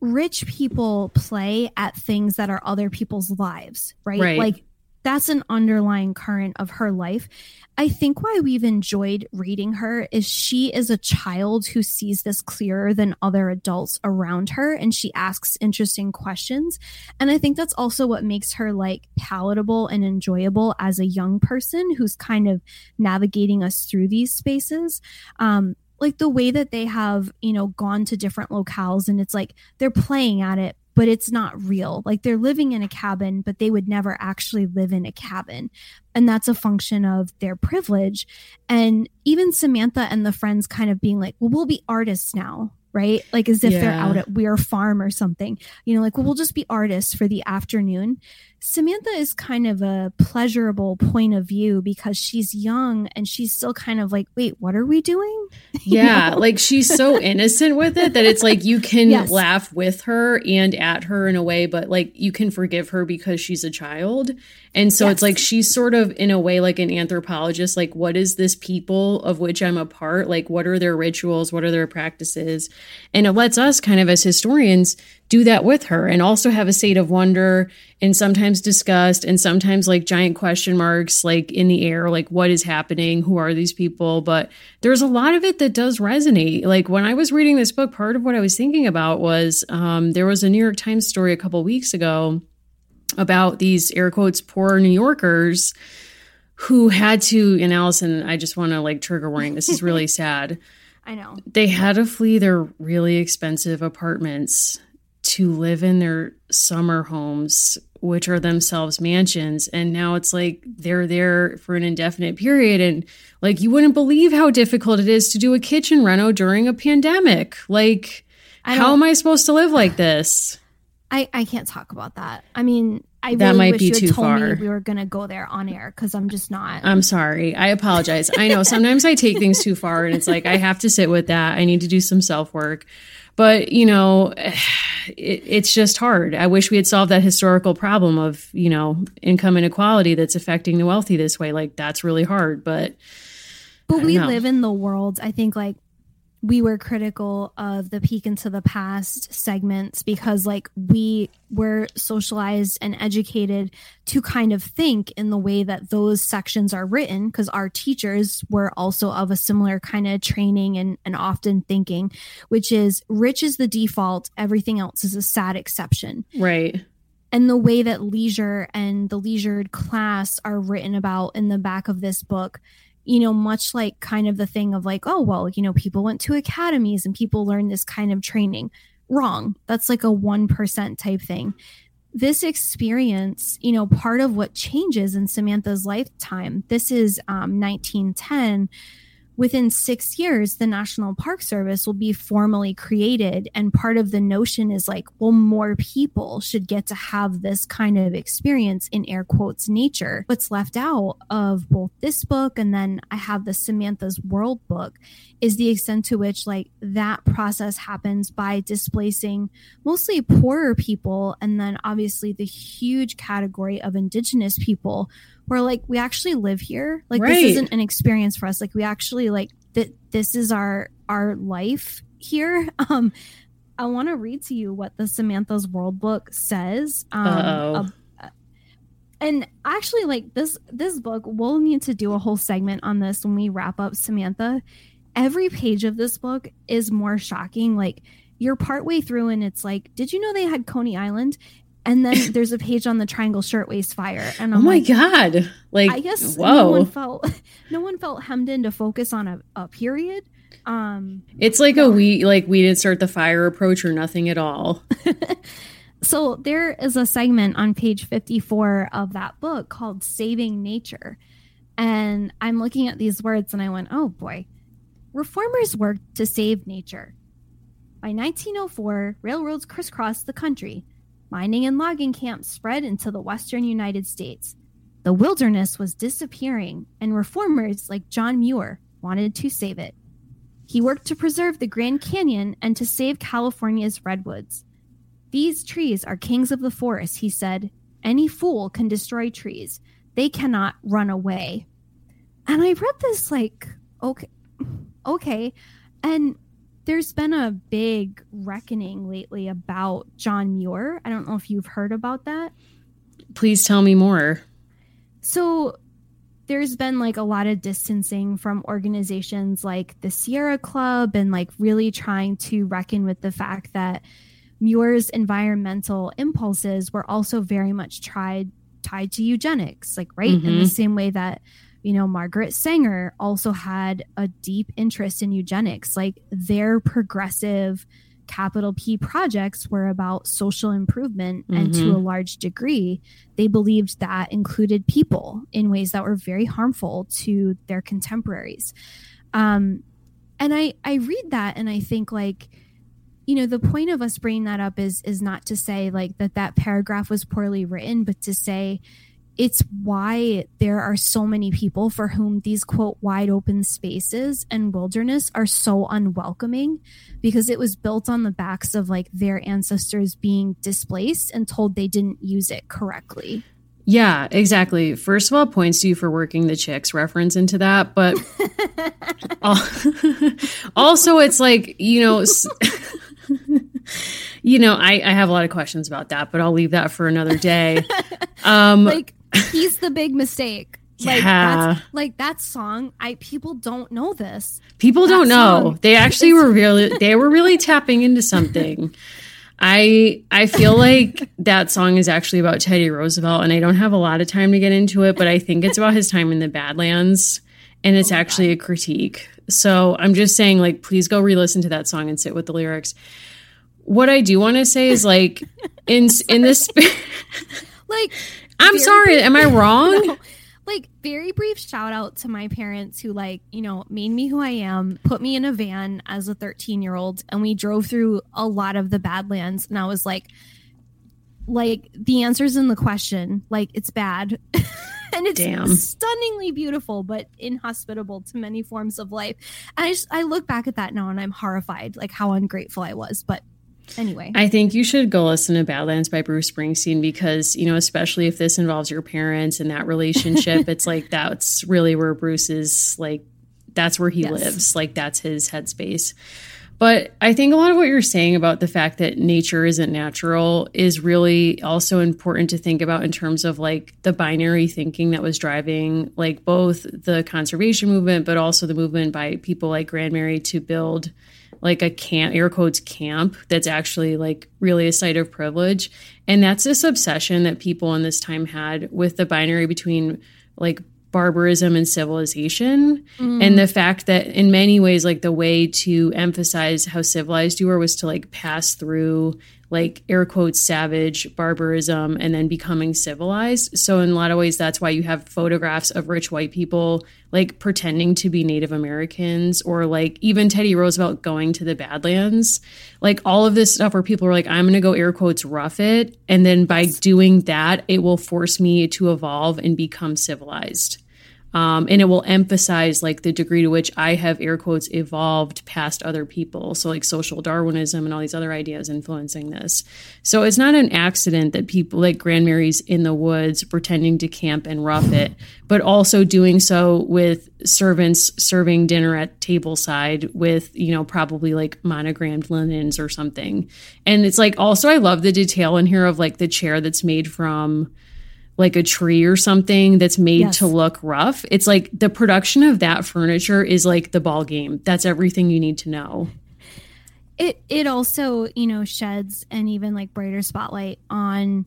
rich people play at things that are other people's lives, right? right? Like that's an underlying current of her life. I think why we've enjoyed reading her is she is a child who sees this clearer than other adults around her and she asks interesting questions. And I think that's also what makes her like palatable and enjoyable as a young person who's kind of navigating us through these spaces. Um, like the way that they have, you know, gone to different locales and it's like they're playing at it, but it's not real. Like they're living in a cabin, but they would never actually live in a cabin. And that's a function of their privilege. And even Samantha and the friends kind of being like, well, we'll be artists now right? Like as if yeah. they're out at Weir Farm or something. You know, like, well, we'll just be artists for the afternoon. Samantha is kind of a pleasurable point of view because she's young and she's still kind of like, wait, what are we doing? <laughs> Yeah, like she's so <laughs> innocent with it that it's like you can yes. laugh with her and at her in a way, but like you can forgive her because she's a child. And so yes. it's like she's sort of in a way like an anthropologist, like what is this people of which I'm a part? Like what are their rituals? What are their practices? And it lets us kind of as historians do that with her and also have a state of wonder and sometimes disgust and sometimes like giant question marks like in the air like what is happening? Who are these people? But there's a lot of it that does resonate. Like when i was reading this book part of what i was thinking about was um, there was a new york times story a couple weeks ago about these air quotes poor new yorkers who had to and allison i just want to like trigger warning this is really <laughs> sad. I know. They had to flee their really expensive apartments to live in their summer homes, which are themselves mansions. And now it's like they're there for an indefinite period. And like, you wouldn't believe how difficult it is to do a kitchen reno during a pandemic. Like, how am I supposed to live like this? I, I can't talk about that. I mean, I that really might wish be you too told far. me we were going to go there on air because I'm just not. I'm sorry. I apologize. I know sometimes I take things too far, and it's like I have to sit with that. I need to do some self work. But, you know, <sighs> it, it's just hard. I wish we had solved that historical problem of, you know, income inequality that's affecting the wealthy this way. Like, that's really hard. But, but we know. live in the world, I think, like, we were critical of the peek into the past segments because like we were socialized and educated to kind of think in the way that those sections are written because our teachers were also of a similar kind of training and, and often thinking which is rich is the default everything else is a sad exception. Right. And the way that leisure and the leisured class are written about in the back of this book you know, much like kind of the thing of like, oh, well, you know, people went to academies and people learn this kind of training. Wrong. That's like a 1% type thing. This experience, you know, part of what changes in Samantha's lifetime, this is um, 1910 within six years, the National Park Service will be formally created. And part of the notion is like, well, more people should get to have this kind of experience in air quotes nature. What's left out of both this book and then I have the Samantha's World book is the extent to which like that process happens by displacing mostly poorer people and then obviously the huge category of indigenous people where like we actually live here. Like right. this isn't an experience for us. Like we actually like that this is our our life here. <laughs> Um i want to read to you what the samantha's world book says um and actually like this this book we'll need to do a whole segment on this when we wrap up samantha. Every page of this book is more shocking. Like you're partway through and it's like did you know they had coney island and then <laughs> there's a page on the triangle shirtwaist fire and I'm oh my like, god. Like i guess whoa. no one felt <laughs> no one felt hemmed in to focus on a, a period. Um it's like a we like we didn't start the fire approach or nothing at all. <laughs> So there is a segment on page 54 of that book called saving nature. And i'm looking at these words and i went oh boy. Reformers worked to save nature. By 1904 railroads crisscrossed the country Mining and logging camps spread into the western United States. The wilderness was disappearing, and reformers like John Muir wanted to save it. He worked to preserve the Grand Canyon and to save California's redwoods. These trees are kings of the forest, he said. Any fool can destroy trees. They cannot run away. And I read this like, okay, okay. And there's been a big reckoning lately about John Muir. I don't know if you've heard about that. Please tell me more. So, there's been like a lot of distancing from organizations like the Sierra Club and like really trying to reckon with the fact that Muir's environmental impulses were also very much tried tied to eugenics, like right mm-hmm. in the mm-hmm. same way that you know, Margaret Sanger also had a deep interest in eugenics. Like their progressive capital P projects were about social improvement. Mm-hmm. And to mm-hmm. a large degree, they believed that included people in ways that were very harmful to their contemporaries. Um, and I, I read that and I think like, you know the point of us bringing that up is is not to say like that that paragraph was poorly written but to say it's why there are so many people for whom these quote wide open spaces and wilderness are so unwelcoming because it was built on the backs of like their ancestors being displaced and told they didn't use it correctly. Yeah, exactly. First of all, points to you for working the chicks reference into that, but <laughs> <laughs> also it's like, you know, <laughs> you know, I, I have a lot of questions about that, but I'll leave that for another day. Um, like he's the big mistake. <laughs> Like yeah. that's like that song. I people don't know this. People that don't know. They actually were really they were really <laughs> tapping into something. I I feel like that song is actually about Teddy Roosevelt, and I don't have a lot of time to get into it, but I think it's about his time in the Badlands, and it's oh actually God. a critique. So I'm just saying, like, please go re-listen to that song and sit with the lyrics. What I do want to say is, like, in in this, <laughs> like I'm sorry. Brief, am I <laughs> wrong? No, like very brief shout out to my parents who like you know made me who I am, put me in a van as a 13 year old, and we drove through a lot of the Badlands, and I was like, like the answers in the question, like it's bad. <laughs> and it's Damn. stunningly beautiful but inhospitable to many forms of life and i just i look back at that now and i'm horrified like how ungrateful i was but anyway i think you should go listen to badlands by bruce springsteen because you know especially if this involves your parents and that relationship <laughs> it's like that's really where bruce is like that's where he yes. lives. Like that's his headspace. But I think a lot of what you're saying about the fact that nature isn't natural is really also important to think about in terms of like the binary thinking that was driving like both the conservation movement, but also the movement by people like Grandmary to build like a camp, air quotes camp that's actually like really a site of privilege. And that's this obsession that people in this time had with the binary between like barbarism and civilization mm. and the fact that in many ways like the way to emphasize how civilized you were was to like pass through like air quotes savage barbarism and then becoming civilized. So in a lot of ways that's why you have photographs of rich white people like pretending to be native americans or like even teddy roosevelt going to the badlands. Like all of this stuff where people are like i'm gonna go air quotes rough it and then by doing that it will force me to evolve and become civilized um, and it will emphasize like the degree to which I have air quotes evolved past other people. So like social Darwinism and all these other ideas influencing this. So it's not an accident that people like Grandmary's in the woods pretending to camp and rough it, but also doing so with servants serving dinner at tableside with you know probably like monogrammed linens or something. And it's like also I love the detail in here of like the chair that's made from like a tree or something that's made yes. to look rough. It's like the production of that furniture is like the ball game. That's everything you need to know. It it also, you know, sheds an even like brighter spotlight on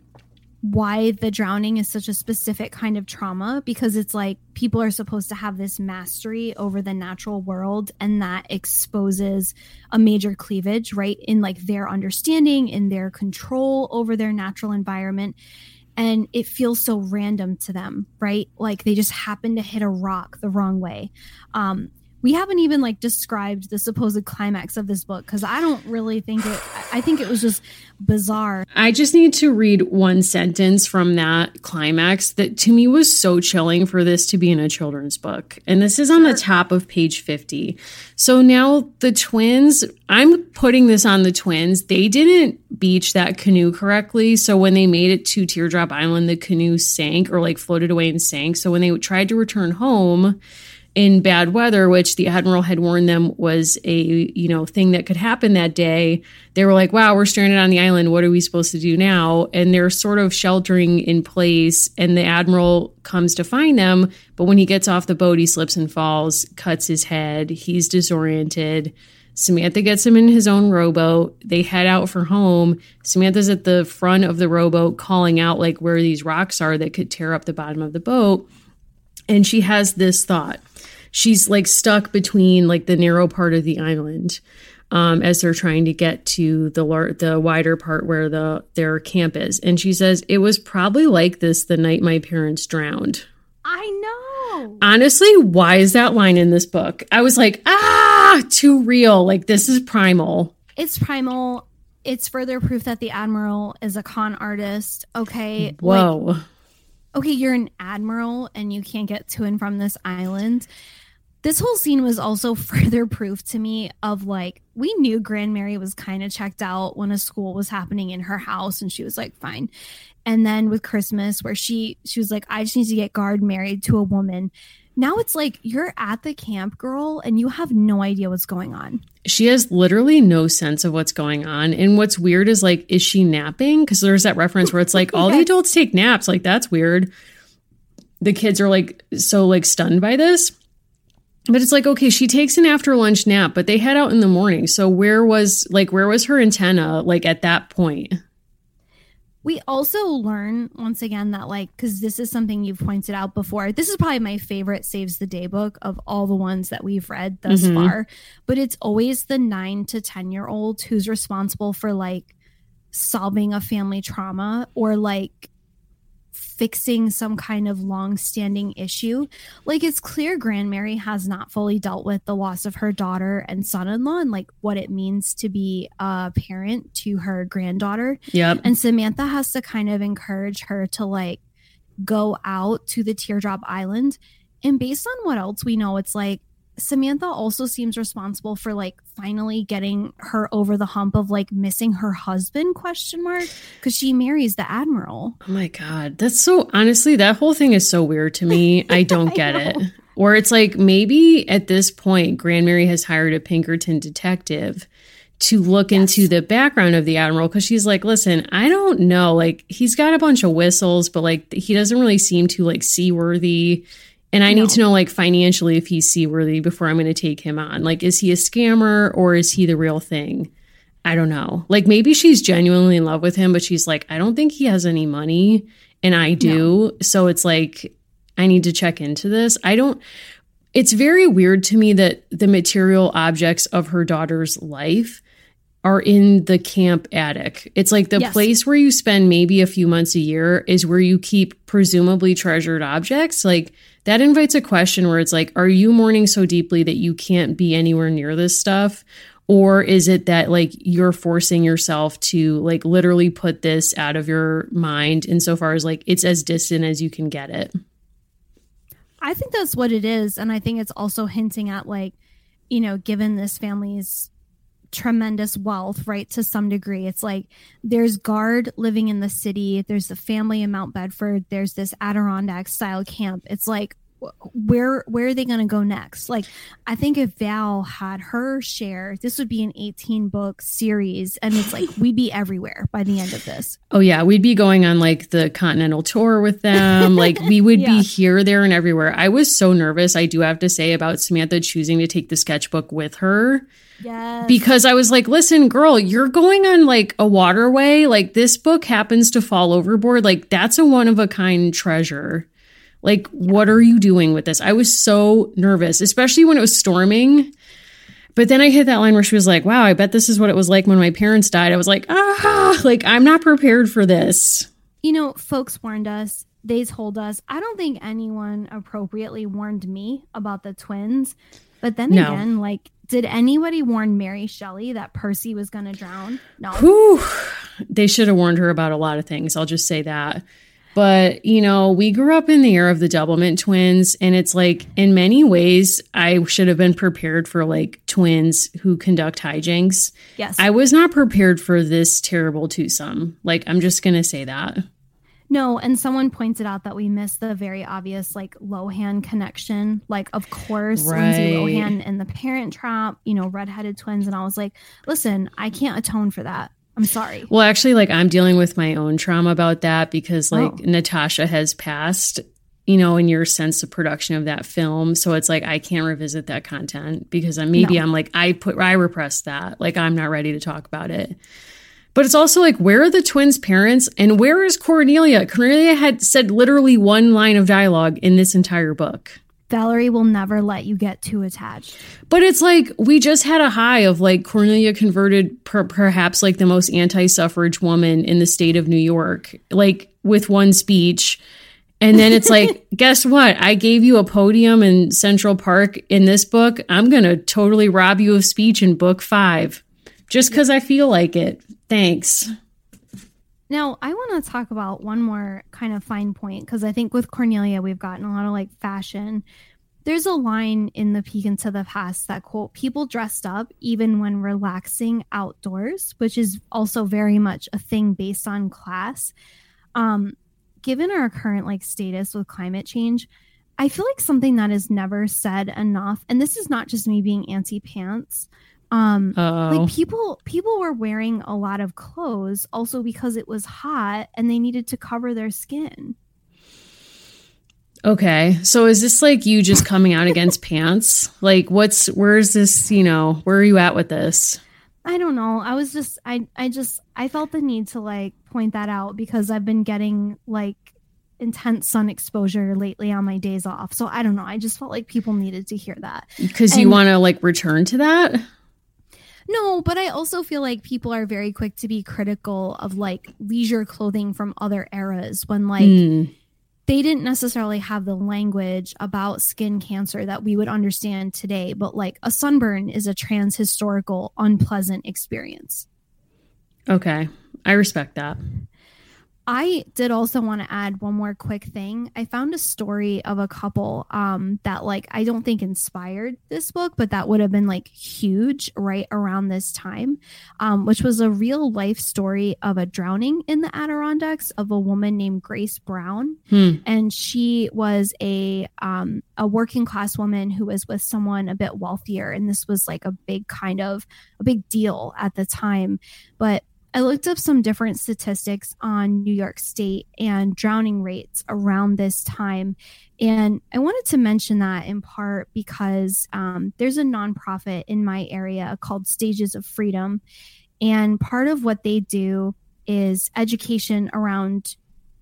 why the drowning is such a specific kind of trauma because it's like people are supposed to have this mastery over the natural world and that exposes a major cleavage right in like their understanding in their control over their natural environment and it feels so random to them, right? Like they just happen to hit a rock the wrong way. Um, we haven't even like described the supposed climax of this book because I don't really think it. I think it was just bizarre. I just need to read one sentence from that climax that to me was so chilling for this to be in a children's book. And this is on sure. the top of page 50. So now the twins, I'm putting this on the twins. They didn't beach that canoe correctly. So when they made it to Teardrop Island, the canoe sank or like floated away and sank. So when they tried to return home, in bad weather, which the admiral had warned them was a you know thing that could happen that day, they were like, "Wow, we're stranded on the island. What are we supposed to do now?" And they're sort of sheltering in place. And the admiral comes to find them, but when he gets off the boat, he slips and falls, cuts his head. He's disoriented. Samantha gets him in his own rowboat. They head out for home. Samantha's at the front of the rowboat calling out like where these rocks are that could tear up the bottom of the boat. And she has this thought she's like stuck between like the narrow part of the island um, as they're trying to get to the lar- the wider part where the their camp is. And she says it was probably like this the night my parents drowned. I know. Honestly, why is that line in this book? I was like, ah, too real. Like this is primal. It's primal. It's further proof that the admiral is a con artist. Okay. Whoa. Like, okay, you're an admiral and you can't get to and from this island. This whole scene was also <laughs> further proof to me of like, we knew Grandmary was kind of checked out when a school was happening in her house and she was like, fine. And then with Christmas, where she she was like, I just need to get Gard married to a woman. Now it's like you're at the camp, girl, and you have no idea what's going on. She has literally no sense of what's going on. And what's weird is like, is she napping? Because there's that reference where it's like all the <laughs> adults take naps. Like, that's weird. The kids are like so like stunned by this. But it's like, okay, she takes an after lunch nap, but they head out in the morning. So where was like where was her antenna like at that point? We also learn once again that like because this is something you've pointed out before this is probably my favorite saves the day book of all the ones that we've read thus mm-hmm. far but it's always the nine to ten year old who's responsible for like solving a family trauma or like fixing some kind of long-standing issue. Like it's clear Grandmary has not fully dealt with the loss of her daughter and son-in-law and like what it means to be a parent to her granddaughter. Yep. And Samantha has to kind of encourage her to like go out to the teardrop island. And based on what else we know, it's like Samantha also seems responsible for like finally getting her over the hump of like missing her husband question mark because she marries the admiral. Oh my god, that's so honestly that whole thing is so weird to me. <laughs> I don't get I it. Or it's like maybe at this point, Grandmary has hired a Pinkerton detective to look yes. into the background of the admiral because she's like, listen, I don't know. Like, he's got a bunch of whistles, but like, he doesn't really seem to like seaworthy. And I no. need to know, like, financially, if he's seaworthy before I'm going to take him on. Like, is he a scammer or is he the real thing? I don't know. Like, maybe she's genuinely in love with him, but she's like, I don't think he has any money. And I do. No. So it's like, I need to check into this. I don't. It's very weird to me that the material objects of her daughter's life are in the camp attic. It's like the yes. place where you spend maybe a few months a year is where you keep presumably treasured objects. Like that invites a question where it's like, are you mourning so deeply that you can't be anywhere near this stuff? Or is it that like you're forcing yourself to like literally put this out of your mind insofar as like it's as distant as you can get it? I think that's what it is. And I think it's also hinting at like, you know, given this family's tremendous wealth, right? To some degree, it's like there's Gard living in the city, there's the family in Mount Bedford, there's this Adirondack style camp. It's like where where are they going to go next like i think if val had her share this would be an 18 book series and it's like we'd be everywhere by the end of this oh yeah we'd be going on like the continental tour with them like we would <laughs> yeah. be here there and everywhere i was so nervous i do have to say about samantha choosing to take the sketchbook with her Yes. Because I was like, listen, girl, you're going on like a waterway. Like this book happens to fall overboard. Like that's a one of a kind treasure. Like, what are you doing with this? I was so nervous, especially when it was storming. But then I hit that line where she was like, wow, I bet this is what it was like when my parents died. I was like, ah, like, I'm not prepared for this. You know, folks warned us, they told us. I don't think anyone appropriately warned me about the twins. But then no. again, like, did anybody warn Mary Shelley that Percy was going to drown? No. Whew. They should have warned her about a lot of things. I'll just say that. But, you know, we grew up in the era of the Doublemint twins. And it's like, in many ways, I should have been prepared for like twins who conduct hijinks. Yes. I was not prepared for this terrible twosome. Like, I'm just going to say that. No, and someone pointed out that we missed the very obvious like Lohan connection. Like, of course, right. Lindsay Lohan and the Parent Trap, you know, redheaded twins. And I was like, listen, I can't atone for that. I'm sorry. Well, actually, like I'm dealing with my own trauma about that because like oh. Natasha has passed, you know, in your sense of production of that film. So it's like I can't revisit that content because I'm, maybe no. I'm like I put I repressed that. Like I'm not ready to talk about it. But it's also like, where are the twins' parents and where is Cornelia? Cornelia had said literally one line of dialogue in this entire book. Valerie will never let you get too attached. But it's like we just had a high of like Cornelia converted per- perhaps like the most anti-suffrage woman in the state of New York, like with one speech. And then it's like, <laughs> guess what? I gave you a podium in Central Park in this book. I'm going to totally rob you of speech in book 5 just cuz I feel like it. Thanks. Now, I want to talk about one more kind of fine point because I think with Cornelia, we've gotten a lot of like fashion. There's a line in the Peek into the Past that quote, people dressed up even when relaxing outdoors, which is also very much a thing based on class. Um, given our current like status with climate change, I feel like something that is never said enough, and this is not just me being anti pants, um Uh-oh. like people people were wearing a lot of clothes also because it was hot and they needed to cover their skin. Okay so is this like you just coming out against <laughs> pants? Like what's where's this you know where are you at with this? I don't know. I was just i i just i felt the need to like point that out because i've been getting like intense sun exposure lately on my days off. So i don't know. I just felt like people needed to hear that. Because you want to like return to that no, but I also feel like people are very quick to be critical of like leisure clothing from other eras when like mm. they didn't necessarily have the language about skin cancer that we would understand today, but like a sunburn is a trans historical unpleasant experience. Okay. I respect that. I did also want to add one more quick thing. I found a story of a couple um, that, like, I don't think inspired this book, but that would have been like huge right around this time, um, which was a real life story of a drowning in the Adirondacks of a woman named Grace Brown, Hmm. and she was a um, a working class woman who was with someone a bit wealthier, and this was like a big kind of a big deal at the time, but I looked up some different statistics on New York State and drowning rates around this time. And I wanted to mention that in part because um, there's a nonprofit in my area called Stages of Freedom. And part of what they do is education around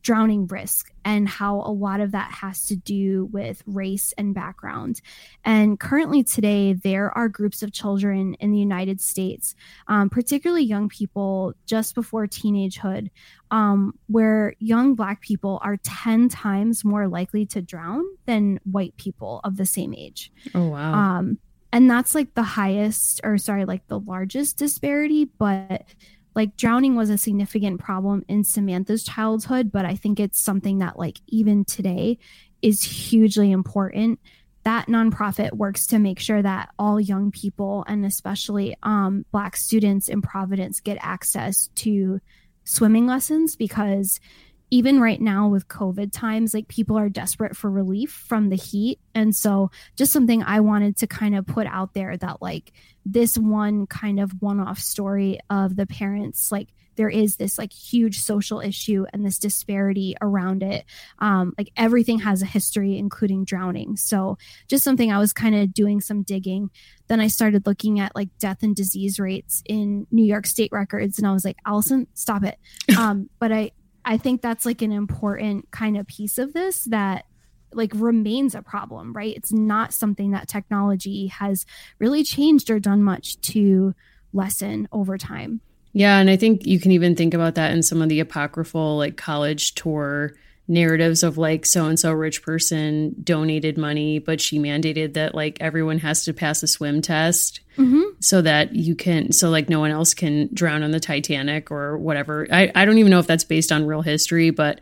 drowning risk and how a lot of that has to do with race and background. And currently, today, there are groups of children in the United States, um, particularly young people just before teenagehood, um, where young Black people are 10 times more likely to drown than white people of the same age. Oh wow. Um, and that's like the highest, or sorry, like the largest disparity, but like drowning was a significant problem in Samantha's childhood, but I think it's something that like even today is hugely important. That nonprofit works to make sure that all young people and especially um, Black students in Providence get access to swimming lessons because even right now with COVID times, like people are desperate for relief from the heat. And so, just something I wanted to kind of put out there that, like, this one kind of one off story of the parents, like, there is this like huge social issue and this disparity around it. Um, like everything has a history, including drowning. So, just something I was kind of doing some digging. Then I started looking at like death and disease rates in New York State records, and I was like, Allison, stop it. <laughs> Um, but I, I think that's like an important kind of piece of this that like remains a problem, right? It's not something that technology has really changed or done much to lessen over time. Yeah, and I think you can even think about that in some of the apocryphal like college tour narratives of like so and so rich person donated money, but she mandated that like everyone has to pass a swim test Mm-hmm. So that you can so like no one else can drown on the Titanic or whatever. I, I don't even know if that's based on real history, but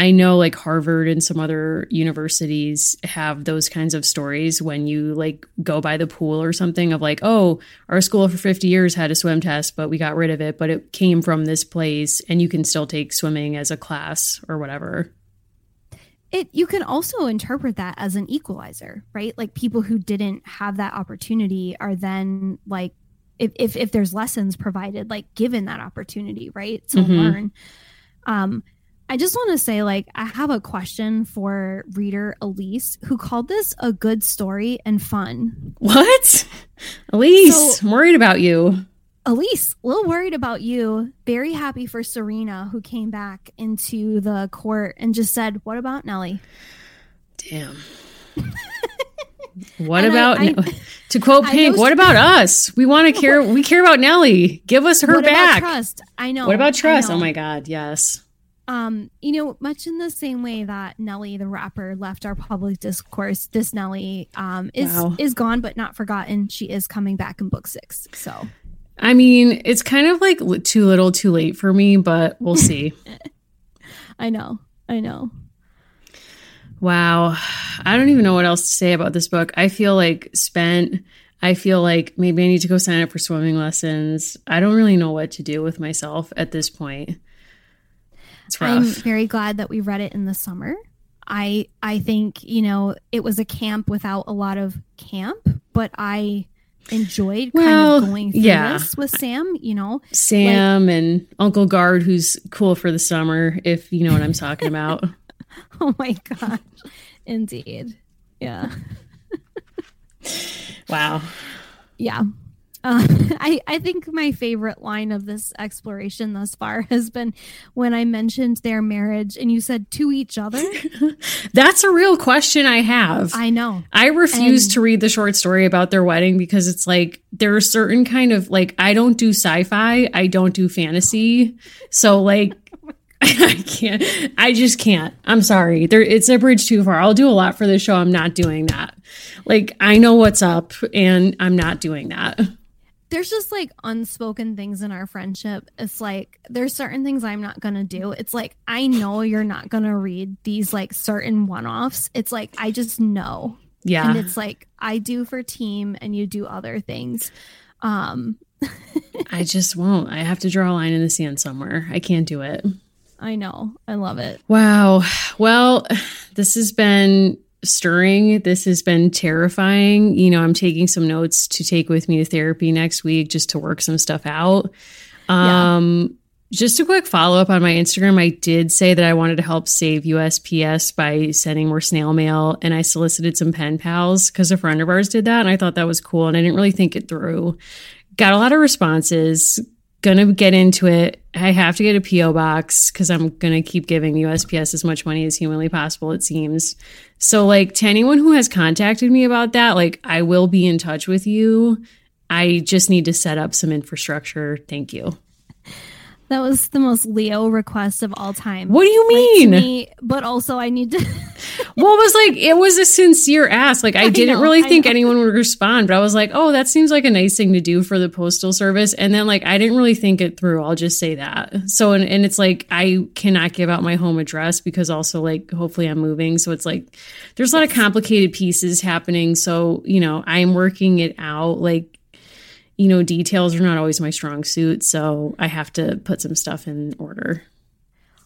I know like Harvard and some other universities have those kinds of stories when you like go by the pool or something of like, oh, our school for 50 years had a swim test, but we got rid of it, but it came from this place and you can still take swimming as a class or whatever. It you can also interpret that as an equalizer, right? Like people who didn't have that opportunity are then like if if, if there's lessons provided, like given that opportunity, right? To Mhm. learn. Um I just want to say, like, I have a question for reader Elise, who called this a good story and fun. What? Elise, So- I'm worried about you. Elise, a little worried about you. Very happy for Serena, who came back into the court and just said, What about Nellie? Damn. <laughs> What And about I- to quote I Pink? What about us? We want to care. <laughs> We care about Nellie. Give us her what back. about trust? I know. What about trust? Oh my God, yes. Um, you know, much in the same way that Nelly the rapper left our public discourse, this Nelly um is Wow. is gone but not forgotten. She is coming back in book six. So I mean, it's kind of like too little, too late for me, but we'll <laughs> see. I know. I know. wow. I don't even know what else to say about this book. I feel like spent. I feel like maybe I need to go sign up for swimming lessons. I don't really know what to do with myself at this point. It's rough. I'm very glad that we read it in the summer. I I think, you know, it was a camp without a lot of camp, but I enjoyed Well, kind of going through yeah. this with Sam, you know. Sam and Uncle Gard, who's cool for the summer, if you know what I'm talking about. <laughs> Oh my gosh. Indeed. Yeah. wow. Yeah. Uh, <laughs> I, I think my favorite line of this exploration thus far <laughs> has been when I mentioned their marriage and you said to each other. <laughs> That's a real question I have. I know. I refuse And- to read the short story about their wedding because it's like there are certain kind of like I don't do sci-fi, I don't do fantasy. So like I can't I just can't. I'm sorry. There it's a bridge too far. I'll do a lot for this show. I'm not doing that. Like I know what's up and I'm not doing that. There's just like unspoken things in our friendship. It's like there's certain things I'm not gonna do. It's like I know you're not gonna read these like certain one-offs. It's like I just know. Yeah. And it's like I do for team and you do other things. Um <laughs> I just won't. I have to draw a line in the sand somewhere. I can't do it. I know. I love it. Wow. Well, <sighs> this has been stirring. This has been terrifying. You know, I'm taking some notes to take with me to therapy next week just to work some stuff out. Um, yeah. just a quick follow up on my Instagram. I did say that I wanted to help save USPS by sending more snail mail, and I solicited some pen pals because a friend of ours did that, and I thought that was cool, and I didn't really think it through. Got a lot of responses gonna get into it. I have to get a PO box because I'm gonna keep giving USPS as much money as humanly possible. It seems so. Like to anyone who has contacted me about that, like I will be in touch with you. I just need to set up some infrastructure. Thank you. That was the most Leo request of all time. What do you mean? Me, but also, I need to. <laughs> well, it was like it was a sincere ask. Like I, I didn't know, really think anyone would respond, but I was like, "Oh, that seems like a nice thing to do for the postal service." And then like I didn't really think it through. I'll just say that. So and, and it's like I cannot give out my home address because also like hopefully I'm moving, so it's like there's a lot of complicated pieces happening. So you know I'm working it out. Like you know, details are not always my strong suit, so I have to put some stuff in order.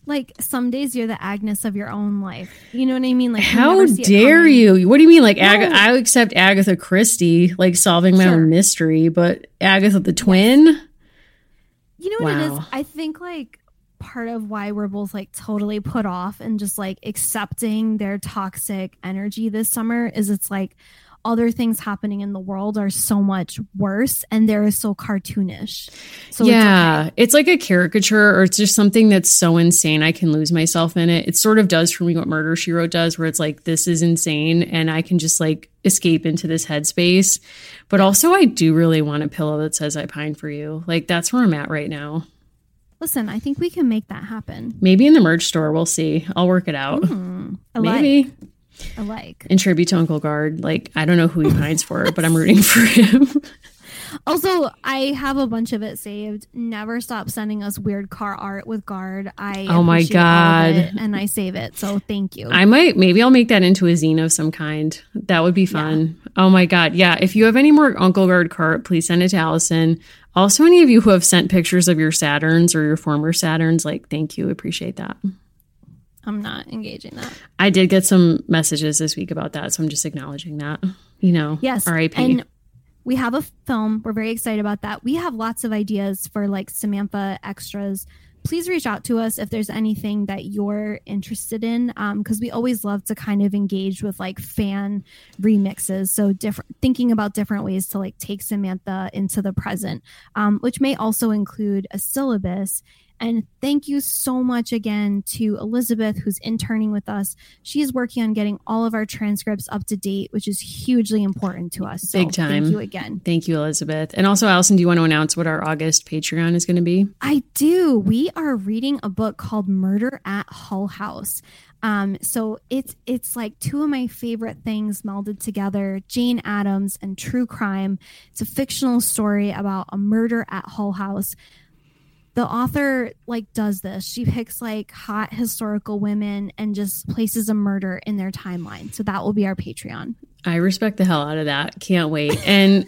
Like some days you're the Agnes of your own life. You know what I mean? Like how dare you? What do you mean? Like no. Ag- I accept Agatha Christie, like solving my sure. own mystery, but Agatha the twin. You know what wow. it is? I think like part of why we're both like totally put off and just like accepting their toxic energy this summer is it's like other things happening in the world are so much worse and they're so cartoonish. So yeah, it's, okay. it's, like a caricature or it's just something that's so insane I can lose myself in it. It sort of does for me what Murder She Wrote does, where it's like, this is insane and I can just like escape into this headspace. But also, I do really want a pillow that says I pine for you. Like, that's where I'm at right now. Listen, I think we can make that happen. Maybe in the merch store. We'll see. I'll work it out. Mm, Maybe. Like alike. In tribute to Uncle Gard. Like, I don't know who he pines for, but I'm rooting for him. <laughs> Also, I have a bunch of it saved. Never stop sending us weird car art with Gard. I oh my god, and I save it. So thank you. I might maybe I'll make that into a zine of some kind. That would be fun. Yeah. Oh my god, yeah. If you have any more Uncle Gard car art, please send it to Allison. Also, any of you who have sent pictures of your Saturns or your former Saturns, like thank you, appreciate that. I'm not engaging that. I did get some messages this week about that, so I'm just acknowledging that. You know, yes, RIP. And we have a film. We're very excited about that. We have lots of ideas for like Samantha extras. Please reach out to us if there's anything that you're interested in, because um, we always love to kind of engage with like fan remixes. So different, thinking about different ways to like take Samantha into the present, um, which may also include a syllabus and thank you so much again to Elizabeth, who's interning with us. She's working on getting all of our transcripts up to date, which is hugely important to us. So Big time. Thank you again. Thank you, Elizabeth. And also, Allison, do you want to announce what our August Patreon is going to be? I do. We are reading a book called Murder at Hull House. Um, so it's it's like two of my favorite things melded together: Jane Addams and true crime. It's a fictional story about a murder at Hull House the author like does this. She picks like hot historical women and just places a murder in their timeline. So that will be our patreon. I respect the hell out of that. Can't wait. And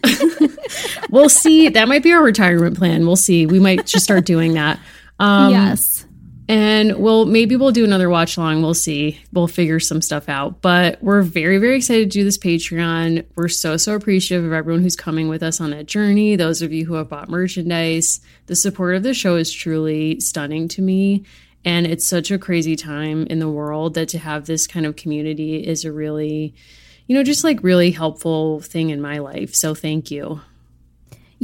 <laughs> we'll see. That might be our retirement plan. We'll see. We might just start doing that. Um, yes and we'll maybe we'll do another watch along. We'll see. We'll figure some stuff out. But we're very, very excited to do this Patreon. We're so, so appreciative of everyone who's coming with us on that journey. Those of you who have bought merchandise. The support of the show is truly stunning to me. And it's such a crazy time in the world that to have this kind of community is a really, you know, just like really helpful thing in my life. So thank you.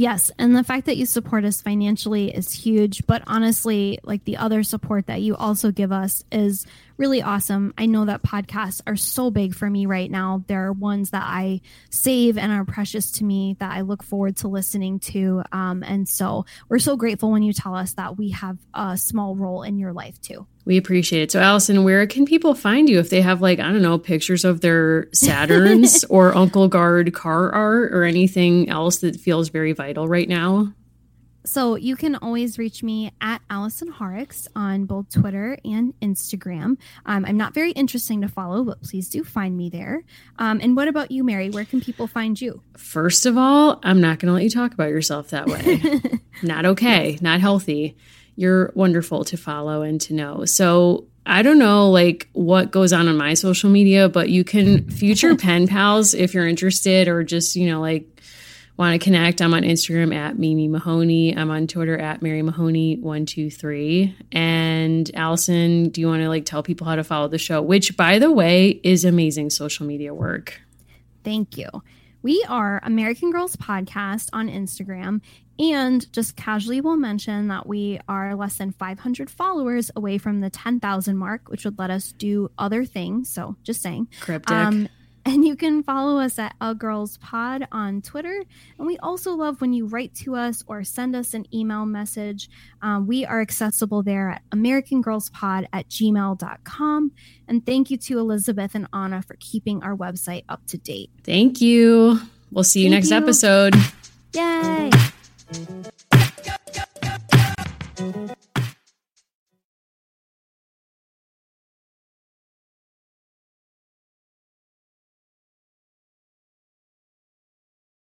Yes, and the fact that you support us financially is huge, but honestly, like the other support that you also give us is really awesome. I know that podcasts are so big for me right now. There are ones that I save and are precious to me that I look forward to listening to. Um, and so we're so grateful when you tell us that we have a small role in your life too. We appreciate it. So, Allison, where can people find you if they have, like, I don't know, pictures of their Saturns <laughs> or Uncle Gard car art or anything else that feels very vital right now? So you can always reach me at Allison Horrocks on both Twitter and Instagram. Um, I'm not very interesting to follow, but please do find me there. Um, and what about you, Mary? Where can people find you? First of all, I'm not going to let you talk about yourself that way. <laughs> not okay, yes. not healthy. You're wonderful to follow and to know. So I don't know like what goes on on my social media, but you can future <laughs> pen pals if you're interested or just, you know, like want to connect, I'm on Instagram at Mimi Mahoney. I'm on Twitter at Mary Mahoney123. And Allison, do you want to like tell people how to follow the show? Which, by the way, is amazing social media work. Thank you. We are American Girls Podcast on Instagram. And just casually we'll mention that we are less than 500 followers away from the 10,000 mark, which would let us do other things. So just saying. Cryptic. Um, and you can follow us at A Girls Pod on Twitter. And we also love when you write to us or send us an email message. Um, we are accessible there at AmericanGirlsPod at gmail.com. And thank you to Elizabeth and Anna for keeping our website up to date. Thank you. We'll see you thank next you. episode. Yay.